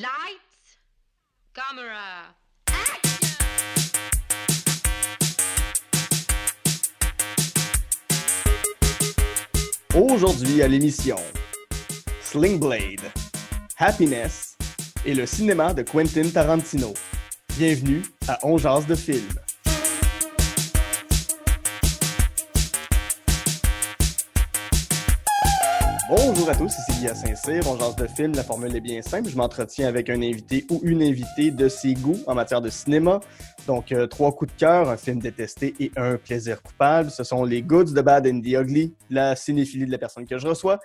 Lights, camera, Aujourd'hui à l'émission Sling Blade, Happiness et le cinéma de Quentin Tarantino. Bienvenue à On Jase de film. Bonjour à tous, ici Guy Saint-Cyr, on jase de film, la formule est bien simple. Je m'entretiens avec un invité ou une invitée de ses goûts en matière de cinéma. Donc, euh, trois coups de cœur, un film détesté et un plaisir coupable. Ce sont les goods, the bad and the ugly, la cinéphilie de la personne que je reçois.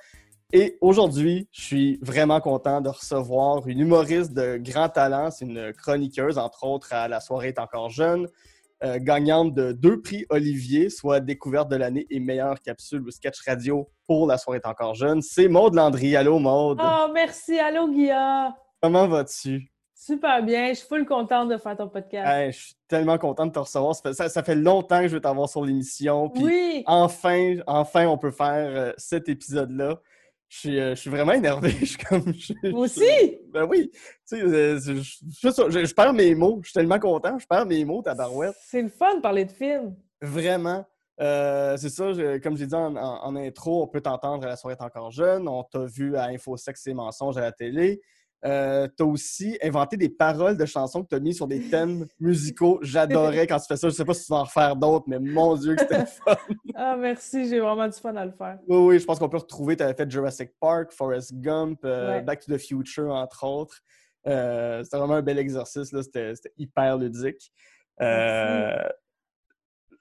Et aujourd'hui, je suis vraiment content de recevoir une humoriste de grand talent. C'est une chroniqueuse, entre autres, à La soirée est encore jeune, euh, gagnante de deux prix Olivier, soit découverte de l'année et meilleure capsule ou sketch radio pour La soirée est encore jeune. C'est Maude Landry. Allô, Maude. Oh, merci. Allô, Guillaume. Comment vas-tu? Super bien. Je suis full contente de faire ton podcast. Hey, je suis tellement content de te recevoir. Ça fait, ça- ça fait longtemps que je veux t'avoir sur l'émission. Oui. enfin, enfin, on peut faire euh, cet épisode-là. Je suis, euh, je suis vraiment énervé. Je suis comme. je- Moi aussi? Ben oui. Tu sais, euh, je, je- perds mes mots. Je suis tellement content. Je perds mes mots, tabarouette. C'est le fun de parler de films. Vraiment. Euh, c'est ça, je- comme j'ai dit en, en- en intro, on peut t'entendre à la soirée est encore jeune. On t'a vu à Infosex et mensonges à la télé. Euh, t'as aussi inventé des paroles de chansons que t'as mis sur des thèmes musicaux. J'adorais quand tu fais ça. Je sais pas si tu vas en refaire d'autres, mais mon Dieu que c'était fun. Ah, merci. J'ai vraiment du fun à le faire. Oui, oui, je pense qu'on peut retrouver. Tu avais fait Jurassic Park, Forrest Gump, euh, Ouais. Back to the Future, entre autres. Euh, c'était vraiment un bel exercice. là. C'était hyper ludique. Euh,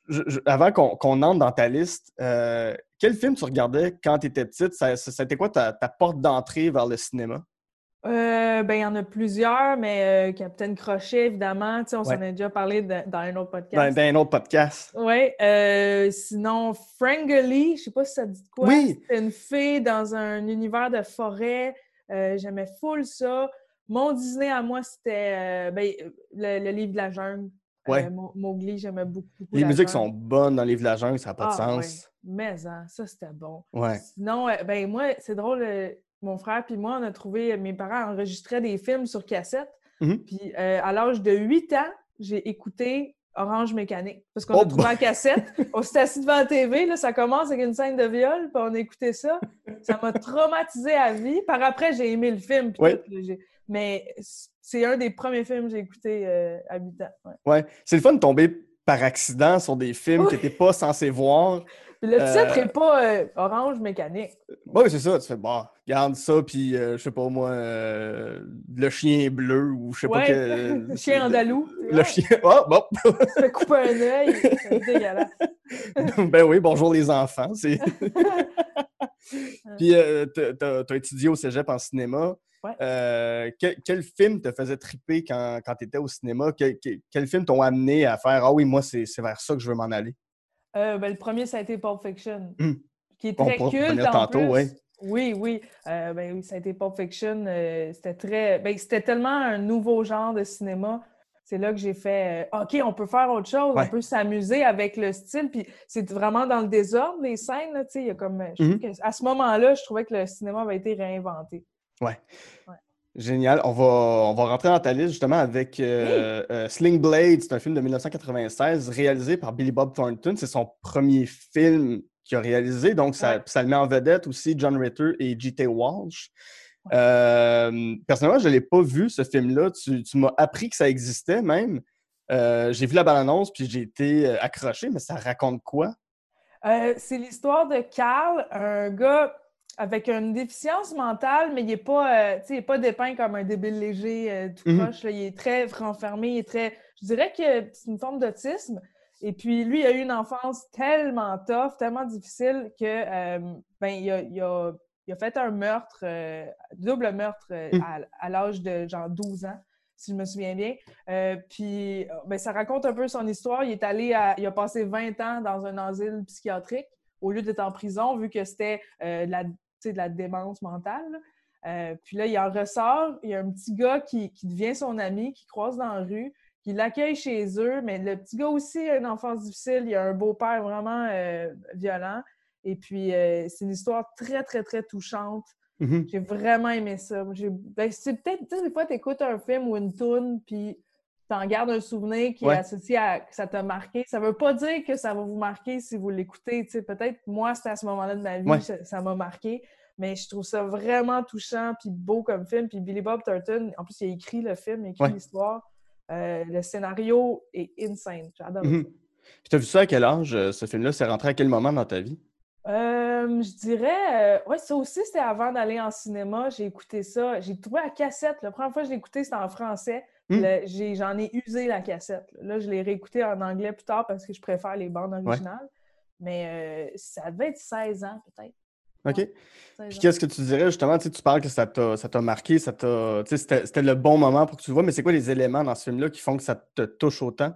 je- je- avant qu'on entre dans ta liste, quel film tu regardais quand tu étais petite? Ça- ça- C'était quoi ta, ta porte d'entrée vers le cinéma? Euh, ben, il y en a plusieurs, mais euh, Captain Crochet, évidemment. Tu sais, on s'en Ouais. a déjà parlé de- dans un autre podcast. dans un autre podcast. Oui. euh, sinon, Frangali, je sais pas si ça dit de quoi. Oui. C'était une fille dans un univers de forêt. Euh, J'aimais full ça. Mon Disney à moi, c'était ben, le, le livre de la jungle. Ouais. Mowgli, j'aimais beaucoup, beaucoup Les la musiques jungle. sont bonnes dans les de la jungle, ça n'a pas de Ah, sens. ouais. Mais hein, ça, c'était bon. Ouais. Sinon, ben moi, c'est drôle, mon frère puis moi, on a trouvé, mes parents enregistraient des films sur cassette. Mhm. Puis euh, à l'âge de 8 ans, j'ai écouté Orange Mécanique. Parce qu'on Oh a trouvé en cassette. on s'est assis devant la TV, là, ça commence avec une scène de viol, puis on a écouté ça. Ça m'a traumatisé à vie. Par après, j'ai aimé le film. puis Oui. tout, là, j'ai- Mais c'est un des premiers films que j'ai écouté euh, à 8 ans. ouais. Ouais. C'est le fun de tomber par accident sur des films que Oui. tu n'étais pas censé voir. Puis le titre Euh, n'est pas euh, Orange Mécanique. Oui, c'est ça. Tu fais, bon, garde ça, puis euh, je sais pas moi, euh, le chien bleu ou je sais pas quel. Le chien andalou. Le chien. Ah, bon! se fait couper un œil. C'est dégueulasse. ben oui, bonjour les enfants. puis t'as as étudié au cégep en cinéma. Ouais. Euh, quel, quel film te faisait triper quand, quand tu étais au cinéma? Quel, quel, quel film t'ont amené à faire Ah oui, moi, c'est vers ça que je veux m'en aller? Euh, ben, le premier, ça a été Pulp Fiction, Hmm. qui est On très pourra culte en tantôt, plus. ouais. Oui, oui. Euh, ben oui, ça a été Pulp Fiction. euh, c'était très... Ben, c'était tellement un nouveau genre de cinéma. C'est là que j'ai fait euh, OK, on peut faire autre chose, Ouais. on peut s'amuser avec le style. Puis c'est vraiment dans le désordre, les scènes. Là, il y a comme, je que à ce moment-là, je trouvais que le cinéma avait été réinventé. Génial. On va, on va rentrer dans ta liste justement avec euh, euh, Sling Blade. C'est un film de 1996 réalisé par Billy Bob Thornton. C'est son premier film qu'il a réalisé. Donc, ça, Ouais. ça le met en vedette aussi John Ritter et G.T. Walsh. Euh, personnellement, je ne l'ai pas vu, ce film-là. Tu, tu m'as appris que ça existait même. J'ai vu la bande-annonce puis j'ai été accroché, mais ça raconte quoi? C'est l'histoire de Carl, un gars avec une déficience mentale, mais il n'est pas, euh, il est pas dépeint comme un débile léger euh, tout Mhm. proche. là. Il est très renfermé, il est très. Je dirais que c'est une forme d'autisme. Et puis, lui, il a eu une enfance tellement tough, tellement difficile que euh, ben, il, a, il a- il a fait un meurtre, euh, double meurtre Mhm. à, à l'âge de genre 12 ans, si je me souviens bien. Puis, euh, ben, ça raconte un peu son histoire. Il est allé à, il a passé 20 ans dans un asile psychiatrique au lieu d'être en prison, vu que c'était euh, la, de la démence mentale. Euh, puis là, il en ressort. Il y a un petit gars qui, qui devient son ami, qui croise dans la rue, qui l'accueille chez eux. Mais le petit gars aussi a une enfance difficile. Il a un beau-père vraiment euh, violent. Et puis, euh, c'est une histoire très, très, très touchante. Mhm. J'ai vraiment aimé ça. Ben, c'est peut-être, tu sais, des fois, tu écoutes un film ou une tune, puis t'en gardes un souvenir qui Ouais. est associé à que ça t'a marqué. Ça veut pas dire que ça va vous marquer si vous l'écoutez. tu sais. Peut-être, moi, c'était à ce moment-là de ma vie, Ouais. ça ça m'a marqué. Mais je trouve ça vraiment touchant puis beau comme film. Puis Billy Bob Thornton, en plus, il a écrit le film, il a écrit Ouais. l'histoire. Euh, le scénario est insane. J'adore Mhm. Puis t'as vu ça à quel âge, euh, ce film-là? C'est rentré à quel moment dans ta vie? Euh, je dirais, euh, ouais, ça aussi, c'était avant d'aller en cinéma. J'ai écouté ça. J'ai trouvé la cassette. La première fois que je l'ai écouté, c'était en français. Hmm. J'en ai, usé la cassette. Là, je l'ai réécouté en anglais plus tard parce que je préfère les bandes originales. Mais euh, ça devait être 16 ans, peut-être. OK. 16 Puis qu'est-ce que tu dirais, justement, tu sais, tu parles que ça t'a marqué, ça t'a. tu sais, C'était le bon moment pour que tu le vois, mais c'est quoi les éléments dans ce film-là qui font que ça te touche autant?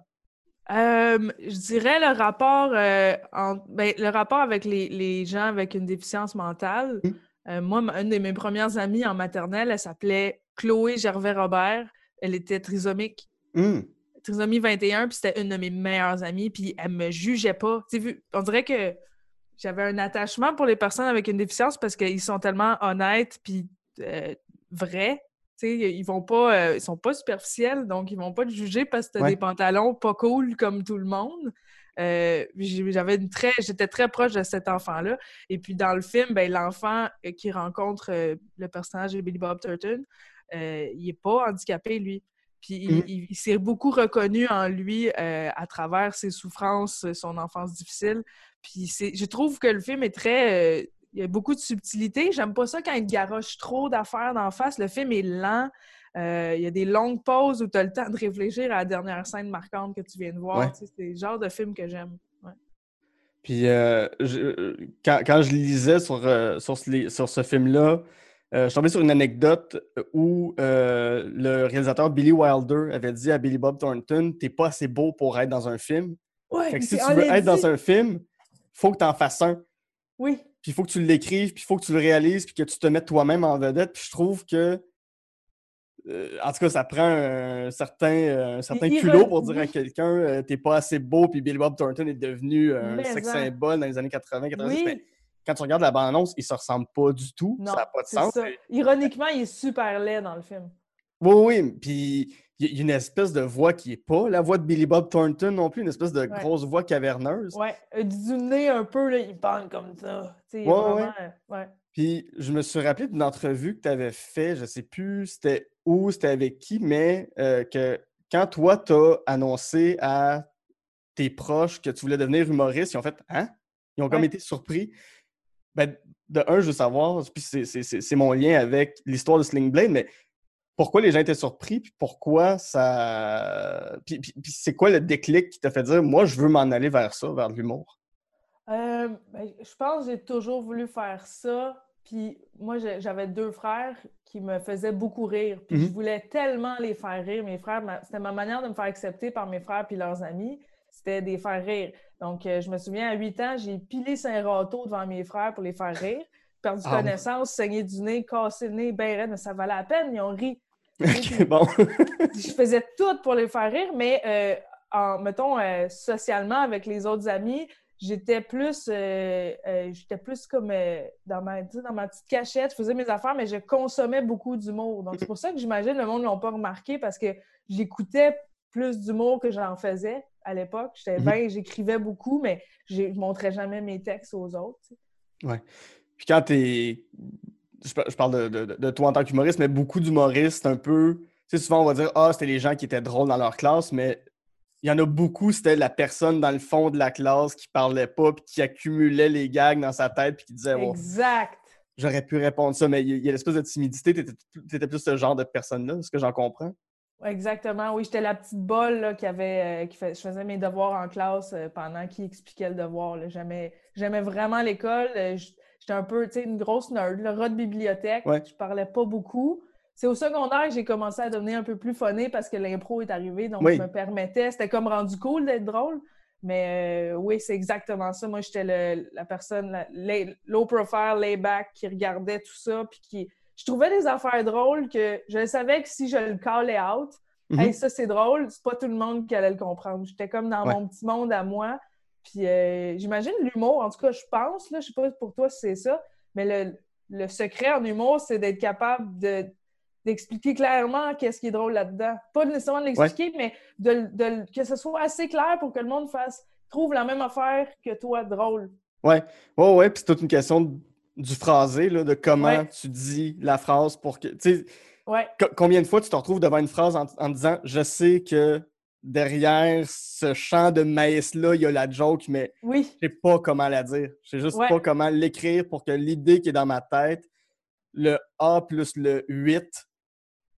Euh, je dirais le rapport, euh, en- ben, le rapport avec les, les gens avec une déficience mentale. Mm. Euh, moi, une de mes premières amies en maternelle, elle s'appelait Chloé Gervais-Robert. Elle était trisomique, Hum, trisomie 21, puis c'était une de mes meilleures amies, puis elle me jugeait pas. Tu sais, on dirait que j'avais un attachement pour les personnes avec une déficience parce qu'ils sont tellement honnêtes puis euh, vrais. Tu sais, ils vont pas, euh, ils sont pas superficiels, donc ils vont pas te juger parce que t'as Ouais. des pantalons pas cool comme tout le monde. Euh, j'avais une très, j'étais très proche de cet enfant-là. Et puis dans le film, ben, l'enfant qui rencontre euh, le personnage de Billy Bob Thornton, euh, il est pas handicapé lui. Puis il, Mhm. il- il s'est beaucoup reconnu en lui euh, à travers ses souffrances, son enfance difficile. Puis je trouve que le film est très. euh, il y a beaucoup de subtilité. J'aime pas ça quand il garoche trop d'affaires d'en face. Le film est lent. Euh, il y a des longues pauses où tu as le temps de réfléchir à la dernière scène marquante que tu viens de voir. Ouais. Tu sais, C'est le genre de film que j'aime. Ouais. Puis je- quand, quand je lisais sur, sur ce, li- sur ce film-là, euh, je suis tombé sur une anecdote où euh, le réalisateur Billy Wilder avait dit à Billy Bob Thornton T'es pas assez beau pour être dans un film. Ouais, Fait que si tu veux être dans un film, faut que tu en fasses un. Oui. Puis il faut que tu l'écrives, puis il faut que tu le réalises, puis que tu te mettes toi-même en vedette. Puis je trouve que, euh, en tout cas, ça prend un certain, euh, un certain Il- culot pour dire à quelqu'un euh, t'es pas assez beau, puis Billy Bob Thornton est devenu un sex en. symbole dans les années 80, 90. Mais Oui. Quand tu regardes la bande-annonce, il se ressemble pas du tout. Non, ça n'a pas de sens. ça. Ironiquement, il est super laid dans le film. Oui, oui, puis il y a une espèce de voix qui est pas la voix de Billy Bob Thornton non plus, une espèce de grosse voix caverneuse. Ouais. Euh, Du nez un peu, là, il parle comme ça. Ouais, vraiment, ouais. euh. Puis je me suis rappelé d'une entrevue que tu avais fait, je sais plus c'était où, c'était avec qui, mais euh, que quand toi, tu as annoncé à tes proches que tu voulais devenir humoriste, ils ont fait Hein? Ils ont comme été surpris. Ben, de un, je veux savoir, puis c'est- mon lien avec l'histoire de Sling Blade, mais pourquoi les gens étaient surpris, puis pourquoi ça. Puis, puis- puis c'est quoi le déclic qui t'a fait dire Moi, je veux m'en aller vers ça, vers l'humour? Euh, ben, je pense que j'ai toujours voulu faire ça. Puis moi, j'avais deux frères qui me faisaient beaucoup rire. Puis je Mhm. voulais tellement les faire rire. Mes frères, ma- c'était ma manière de me faire accepter par mes frères puis leurs amis. C'était de les faire rire. Donc, euh, je me souviens, à 8 ans, j'ai pilé Saint-Râteau devant mes frères pour les faire rire. Perdu Ah connaissance, saigné du nez, cassé le nez, ben raide, mais ça valait la peine. Ils ont ri. Bon. je faisais tout pour les faire rire, mais euh, en, mettons, euh, socialement avec les autres amis, j'étais plus, euh, j'étais plus comme dans, ma, dans ma petite cachette, je faisais mes affaires, mais je consommais beaucoup d'humour. Donc, c'est pour ça que j'imagine le monde ne l'a pas remarqué parce que j'écoutais plus d'humour que j'en faisais à l'époque. J'étais Mhm. j'écrivais beaucoup, mais je montrais jamais mes textes aux autres. tu sais. Puis quand. Je, par- je parle de, de- de toi en tant qu'humoriste, mais beaucoup d'humoristes, un peu. Tu sais, souvent, on va dire Ah, c'était les gens qui étaient drôles dans leur classe, mais il y en a beaucoup, c'était la personne dans le fond de la classe qui parlait pas, puis qui accumulait les gags dans sa tête, puis qui disait Oh, Exact. J'aurais pu répondre ça, mais il y a- l'espèce de timidité. T'étais étais plus ce genre de personne-là, ce que j'en comprends. Exactement, oui, j'étais la petite bolle là, qui avait, euh, qui fait, je faisais mes devoirs en classe euh, pendant qu'il expliquait le devoir. J'aimais, vraiment l'école. euh, J'étais un peu, tu sais, une grosse nerd, le rat de bibliothèque. Ouais. Je parlais pas beaucoup. C'est au secondaire que j'ai commencé à devenir un peu plus funny parce que l'impro est arrivé, donc Oui. je me permettais. C'était comme rendu cool d'être drôle. Mais euh, oui, c'est exactement ça. Moi, j'étais la personne la- lay- low profile, lay back, qui regardait tout ça, puis qui, je trouvais des affaires drôles que je savais que si je le callais out, Mhm. hey, ça c'est drôle, c'est pas tout le monde qui allait le comprendre. J'étais comme dans Ouais. mon petit monde à moi. Puis euh, j'imagine l'humour, en tout cas, je pense, là, je sais pas pour toi si c'est ça, mais le, le secret en humour, c'est d'être capable de d'expliquer clairement qu'est-ce qui est drôle là-dedans. Pas nécessairement de l'expliquer, mais de, que ce soit assez clair pour que le monde fasse trouve la même affaire que toi drôle. Ouais, ouais, ouais. Puis c'est toute une question du phrasé, là, de comment tu dis la phrase pour que. Tu sais, combien de fois tu te retrouves devant une phrase en, disant Je sais que derrière ce champ de maïs-là, il y a la joke, mais oui. je sais pas comment la dire. Je sais juste pas comment l'écrire pour que l'idée qui est dans ma tête, le A plus le 8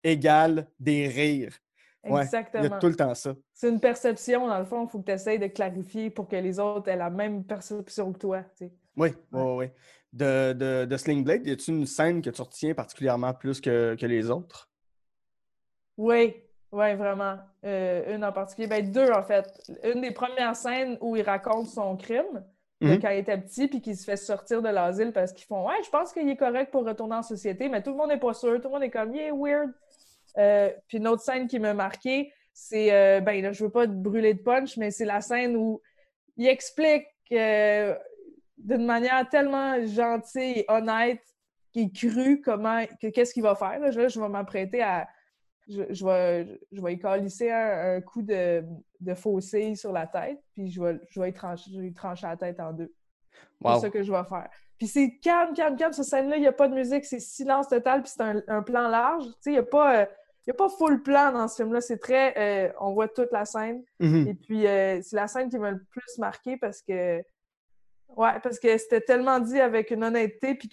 égale des rires. Exactement. il y a tout le temps ça. C'est une perception, dans le fond, il faut que tu essayes de clarifier pour que les autres aient la même perception que toi. Oui, oui, oui. De, de, de, Sling Blade, y a-t-il une scène que tu retiens particulièrement plus que, que les autres? Oui, oui, vraiment. Euh, une en particulier. Ben, deux, en fait. Une des premières scènes où il raconte son crime. Mhm. quand il était petit, puis qu'il se fait sortir de l'asile parce qu'ils font Ouais, je pense qu'il est correct pour retourner en société, mais tout le monde n'est pas sûr, tout le monde est comme Yeah, weird. Euh, puis une autre scène qui m'a marqué, c'est euh, ben là, je veux pas te brûler de punch, mais c'est la scène où il explique euh, d'une manière tellement gentille et honnête qu'il est cru comment qu'est-ce qu'il va faire. Là, je, vais m'apprêter à je, je, vais, je vais y un, coup de, de fossé sur la tête, puis je vais, je vais, trancher, lui trancher la tête en deux. C'est ça que je vais faire. Puis c'est calme, calme, calme. Cette scène-là, il n'y a pas de musique, c'est silence total, puis c'est un, plan large. Il n'y a pas n'y a pas full plan dans ce film-là. C'est très. Euh, on voit toute la scène. Mhm. Et puis, euh, c'est la scène qui m'a le plus marqué parce que. Ouais, parce que c'était tellement dit avec une honnêteté. Puis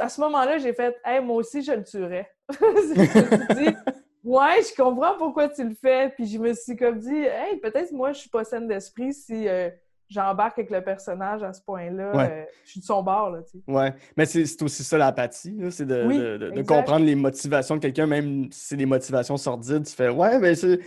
à ce moment-là, j'ai fait Hey, moi aussi, je le tuerais. je dit Ouais, je comprends pourquoi tu le fais. Puis je me suis comme dit Hey, peut-être moi, je suis pas saine d'esprit si. Euh, j'embarque avec le personnage à ce point-là. Euh, je suis de son bord, là, tu sais. Ouais, mais c'est aussi ça l'apathie, c'est de, comprendre les motivations de quelqu'un, même si c'est des motivations sordides. Tu fais, ouais, mais c'est...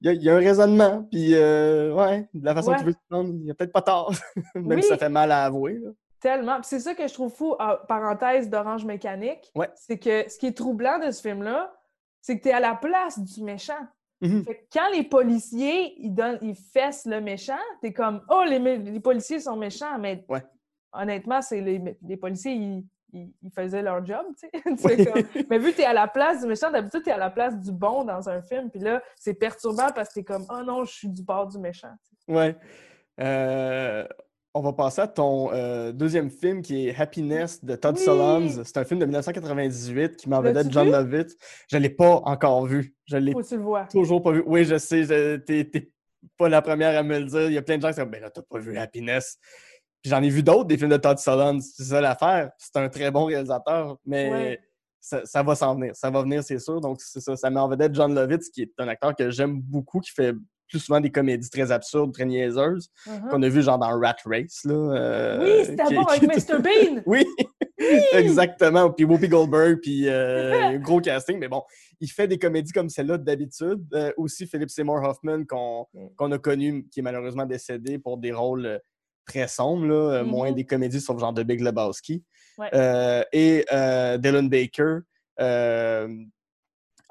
Il y, a un raisonnement, puis euh, ouais, de la façon que tu veux te prendre, il n'y a peut-être pas tort, même si ça fait mal à avouer. Tellement. c'est ça que je trouve fou, parenthèse d'Orange Mécanique, c'est que ce qui est troublant de ce film-là, c'est que tu es à la place du méchant. Mhm. quand les policiers, ils, donnent, ils fessent le méchant, t'es comme « Oh, les, policiers sont méchants! » Mais honnêtement, c'est les, les, policiers, ils, ils, faisaient leur job, tu sais. Mais vu que t'es à la place du méchant, d'habitude, t'es à la place du bon dans un film. Puis là, c'est perturbant parce que t'es comme « Oh non, je suis du bord du méchant. » Ouais. Euh, on va passer à ton euh, deuxième film qui est Happiness de Todd Solondz. C'est un film de 1998 qui m'en vedette John Lovitz. Je ne l'ai pas encore vu. Je l'ai toujours pas vu. Oui, je sais, tu n'es pas la première à me le dire. Il y a plein de gens qui disent Ben là, t'as pas vu Happiness. J'en ai vu d'autres des films de Todd Solondz. C'est ça l'affaire. C'est un très bon réalisateur, mais ça, va s'en venir. Ça va venir, c'est sûr. Donc, c'est ça. Ça met en vedette John Lovitz, qui est un acteur que j'aime beaucoup, qui fait plus souvent des comédies très absurdes, très niaiseuses, uh-huh. qu'on a vu genre dans Rat Race. Là, euh, oui, c'était bon avec Mr. Bean! oui! Exactement. Puis Whoopi Goldberg, puis euh, gros casting. Mais bon, il fait des comédies comme celle-là d'habitude. Euh, aussi Philip Seymour Hoffman, qu'on a connu, qui est malheureusement décédé pour des rôles très sombres, là, moins mm-hmm. des comédies sauf genre de Big Lebowski. et Dylan Baker,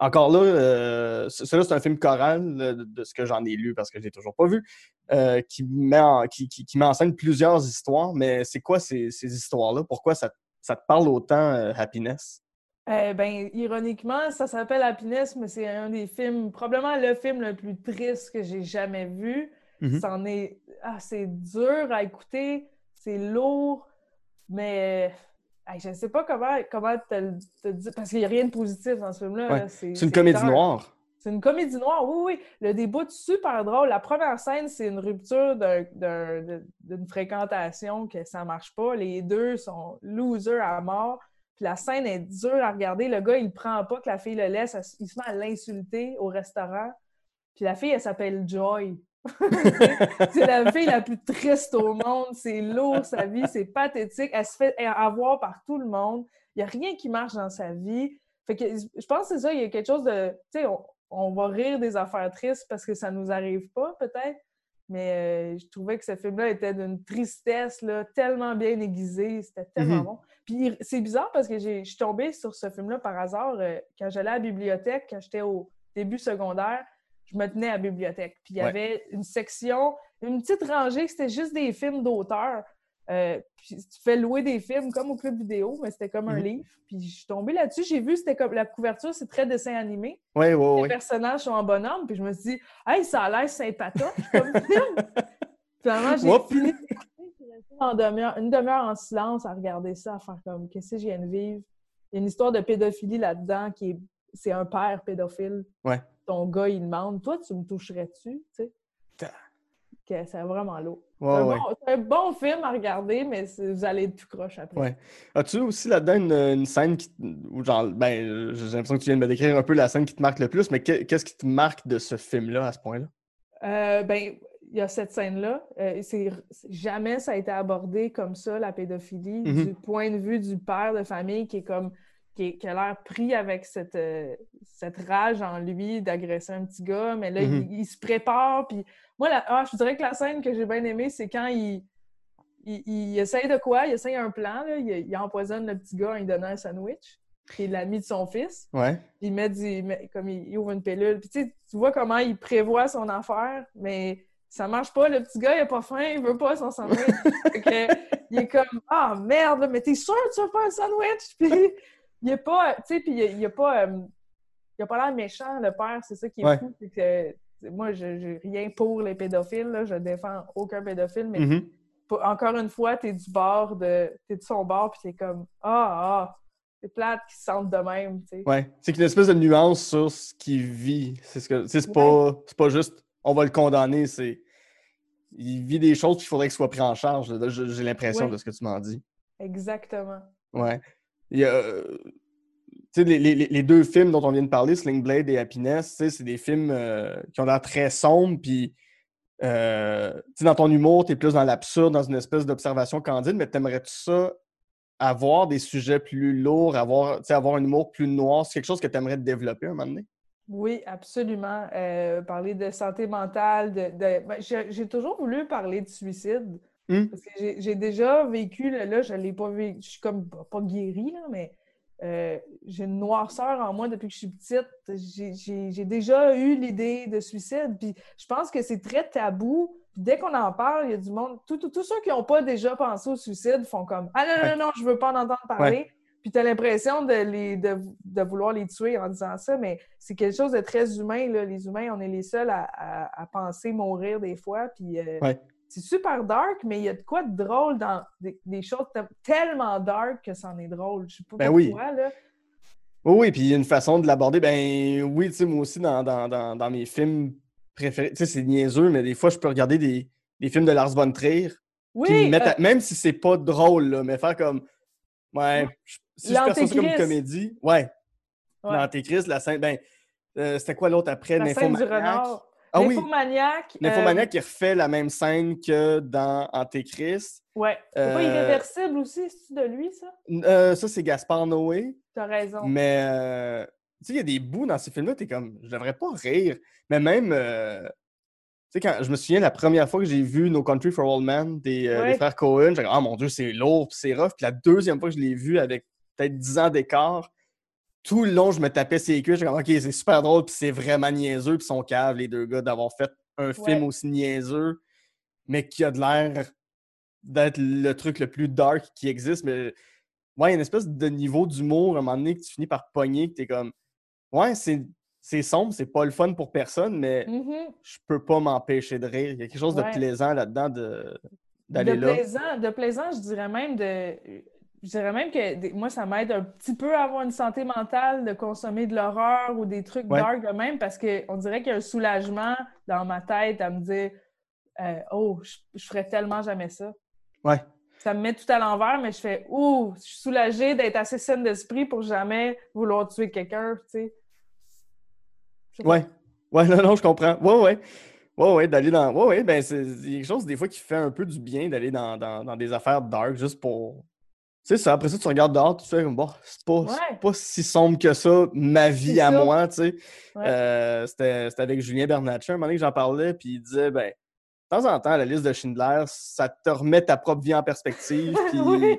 encore là, euh, c'est un film choral de, ce que j'en ai lu parce que je l'ai toujours pas vu, euh, qui, met qui, qui, m'enseigne plusieurs histoires. Mais c'est quoi ces, histoires-là? Pourquoi ça, te parle autant, euh, Happiness? Eh ben, ironiquement, ça s'appelle Happiness, mais c'est un des films, probablement le film le plus triste que j'ai jamais vu. Mm-hmm. C'en est. Ah, c'est dur à écouter, c'est lourd, mais je ne sais pas comment, comment te, dire, parce qu'il n'y a rien de positif dans ce film-là. C'est une comédie noire. C'est une comédie noire, oui, oui. Le début super drôle. La première scène, c'est une rupture d'une fréquentation que ça ne marche pas. Les deux sont losers à mort. Puis la scène est dure à regarder. Le gars, il ne prend pas que la fille le laisse. Il se met à l'insulter au restaurant. Puis la fille, elle s'appelle Joy. c'est la fille la plus triste au monde. C'est lourd, sa vie. C'est pathétique. Elle se fait avoir par tout le monde. Il n'y a rien qui marche dans sa vie. Fait que je pense que c'est ça. Il y a quelque chose de. Tu sais, on, va rire des affaires tristes parce que ça nous arrive pas, peut-être. Mais euh, je trouvais que ce film-là était d'une tristesse là, tellement bien aiguisée. C'était tellement mm-hmm. bon. Puis c'est bizarre parce que je suis tombée sur ce film-là par hasard euh, quand j'allais à la bibliothèque, quand j'étais au début secondaire je me tenais à la bibliothèque. Puis il y avait une section, une petite rangée, c'était juste des films d'auteurs. Euh, puis tu fais louer des films comme au club vidéo, mais c'était comme un Mhm. livre. Puis je suis tombée là-dessus, j'ai vu, c'était comme la couverture, c'est très dessin animé. Ouais, ouais, Les personnages sont en bonhomme, puis je me suis dit, hey, ça a l'air sympatoche comme film. Finalement, j'ai fini en demi-heure- une demi-heure en silence à regarder ça, à faire comme, qu'est-ce que je viens de vivre? Il y a une histoire de pédophilie là-dedans qui est, c'est un père pédophile. Ouais. Ton gars, il demande, toi, tu me toucherais-tu? Tu sais? Que c'est vraiment lourd. Ouais, c'est, un ouais. bon, c'est un bon film à regarder, mais vous allez être tout croche après. Ouais. As-tu aussi là-dedans une, une scène qui, où genre, ben, j'ai l'impression que tu viens de me décrire un peu la scène qui te marque le plus, mais que- qu'est-ce qui te marque de ce film-là à ce point-là? Euh, ben, il y a cette scène-là. Euh, c'est, jamais ça a été abordé comme ça, la pédophilie, Mhm. du point de vue du père de famille qui est comme qui, a l'air pris avec cette, euh, cette rage en lui d'agresser un petit gars, mais là, Mhm. il, il se prépare. Puis moi, la- ah, je dirais que la scène que j'ai bien aimée, c'est quand il, il, il essaye de quoi? Il essaye un plan, là. Il, empoisonne le petit gars en lui donnant un sandwich, qui est l'ami de son fils Ouais. il met du, met- comme il, ouvre une pilule. Puis tu sais, tu vois comment il prévoit son affaire, mais ça marche pas. Le petit gars, il a pas faim, il veut pas son sandwich. Que, il est comme ah merde, là, mais t'es sûr que tu vas faire un sandwich? Puis il est pas, tu sais, puis il, il a pas, euh, il a pas l'air méchant le père. C'est ça qui est Ouais. fou, c'est que moi, je j'ai rien pour les pédophiles. Là, je défends aucun pédophile, mais Mhm. pas- encore une fois, t'es du bord de, t'es de son bord, puis t'es comme ah ah, c'est plate qu'ils se sentent de même, tu sais. Ouais. C'est qu'une espèce de nuance sur ce qu'il vit. C'est ce que, tu c'est pas, pas juste on va le condamner, c'est. Il vit des choses qu'il faudrait qu'il soit pris en charge. J'ai j'ai l'impression Ouais. de ce que tu m'en dis. Exactement. Ouais. Les, deux films dont on vient de parler, Sling Blade et Happiness, c'est des films euh, qui ont l'air très sombres, puis euh, dans ton humour, tu es plus dans l'absurde, dans une espèce d'observation candide, mais t'aimerais-tu ça avoir des sujets plus lourds, avoir, avoir un humour plus noir? C'est quelque chose que tu aimerais développer un moment donné? Oui, absolument. Euh, parler de santé mentale, de, ben, j'ai toujours voulu parler de suicide. Hmm. Parce que j'ai déjà vécu, là, là, je l'ai pas vécu, je suis comme pas guérie, là, mais euh, j'ai une noirceur en moi depuis que je suis petite. J'ai- déjà eu l'idée de suicide. Puis je pense que c'est très tabou. Puis dès qu'on en parle, il y a du monde. Tous ceux qui n'ont pas déjà pensé au suicide font comme Ah non, non, non, non, je veux pas en entendre parler. Puis tu as l'impression de, les, de, de vouloir les tuer en disant ça, mais c'est quelque chose de très humain. Là. Les humains, on est les seuls à, à- à penser mourir des fois. Puis euh, Ouais. C'est super dark, mais il y a de quoi de drôle dans des, des choses te- tellement dark que c'en est drôle. Je sais pas Ben oui. pourquoi, là. Oui, oui, puis il y a une façon de l'aborder. Ben oui, tu sais, moi aussi, dans, dans, dans, dans mes films préférés, tu sais, c'est niaiseux, mais des fois, je peux regarder des, des films de Lars von Trier, Oui, euh, à- même si c'est pas drôle, là, mais faire comme. Ouais, je- si je perçois ça comme une comédie, ouais. ouais, L'Antéchrist, la scène. Ben, euh, c'était quoi l'autre après? la scène du renard. Ah oui, Nymphomaniac, euh, refait la même scène que dans Antéchrist. ouais. C'est pas Euh, irréversible aussi, c'est de lui, ça? Euh, ça, c'est Gaspard Noé. T'as raison. Mais, euh, tu sais, il y a des bouts dans ces films-là, t'es comme, je devrais pas rire. Mais même, tu sais, quand je me souviens la première fois que j'ai vu No Country for Old Men des, frères Cohen, j'ai dit, ah mon Dieu, c'est lourd, puis c'est rough. Puis la deuxième fois que je l'ai vu avec peut-être 10 ans d'écart, tout le long, je me tapais ses cuisses. J'ai comme, OK, c'est super drôle, puis c'est vraiment niaiseux, puis ils sont caves, les deux gars, d'avoir fait un film aussi niaiseux, mais qui a de l'air d'être le truc le plus dark qui existe. Mais ouais, il y a une espèce de niveau d'humour à un moment donné que tu finis par pogner, que t'es comme, ouais, c'est. C'est sombre, c'est pas le fun pour personne, mais Mhm. je peux pas m'empêcher de rire. Il y a quelque chose Ouais. de plaisant là-dedans de- d'aller de là. plaisant, de plaisant, je dirais même de. Je dirais même que des- moi, ça m'aide un petit peu à avoir une santé mentale de consommer de l'horreur ou des trucs Ouais. dark de même parce qu'on dirait qu'il y a un soulagement dans ma tête à me dire euh, Oh, je, je ferais tellement jamais ça. Ouais. Ça me met tout à l'envers, mais je fais Ouh, je suis soulagée d'être assez saine d'esprit pour jamais vouloir tuer quelqu'un, tu sais. Ouais. Ouais, non, non, je comprends. Ouais, ouais. Ouais, ouais, d'aller dans. Ouais, ouais, ben, c'est quelque chose des fois qui fait un peu du bien d'aller dans, dans, dans des affaires dark juste pour. C'est ça. Après ça, tu regardes dehors, tu fais comme, bon, c'est pas, Ouais. pas si sombre que ça, ma vie à ça. moi, tu sais. Ouais. Euh, C'était avec Julien Bernatchez, un moment donné que j'en parlais, puis il disait, ben, de temps en temps, la liste de Schindler, ça te remet ta propre vie en perspective, puis Oui.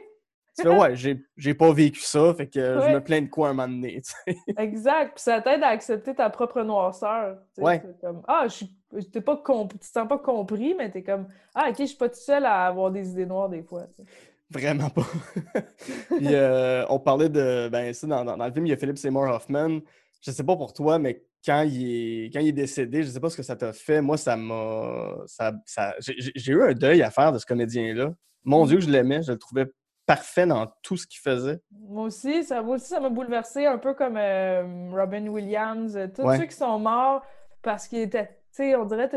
Tu fais, ouais, j'ai, pas vécu ça, fait que je me plains de quoi un moment donné, sais. Exact. Puis ça t'aide à accepter ta propre noirceur. tu sais. Ouais. C'est comme, ah, je suis. t'es pas Tu te sens pas compris, mais t'es comme, ah, ok, je suis pas tout seul à avoir des idées noires des fois. sais. Vraiment pas. Puis euh, on parlait de. Ben, ça, dans, dans- dans le film, il y a Philip Seymour Hoffman. Je sais pas pour toi, mais quand il est, quand il est décédé, je sais pas ce que ça t'a fait. Moi, ça m'a. Ça, ça- j'ai- eu un deuil à faire de ce comédien-là. Mon Dieu, je l'aimais. Je le trouvais parfait dans tout ce qu'il faisait. Moi aussi, ça, moi aussi, ça m'a bouleversé, un peu comme euh, Robin Williams, euh, tous Ouais. ceux qui sont morts parce qu'il était, tu sais, on dirait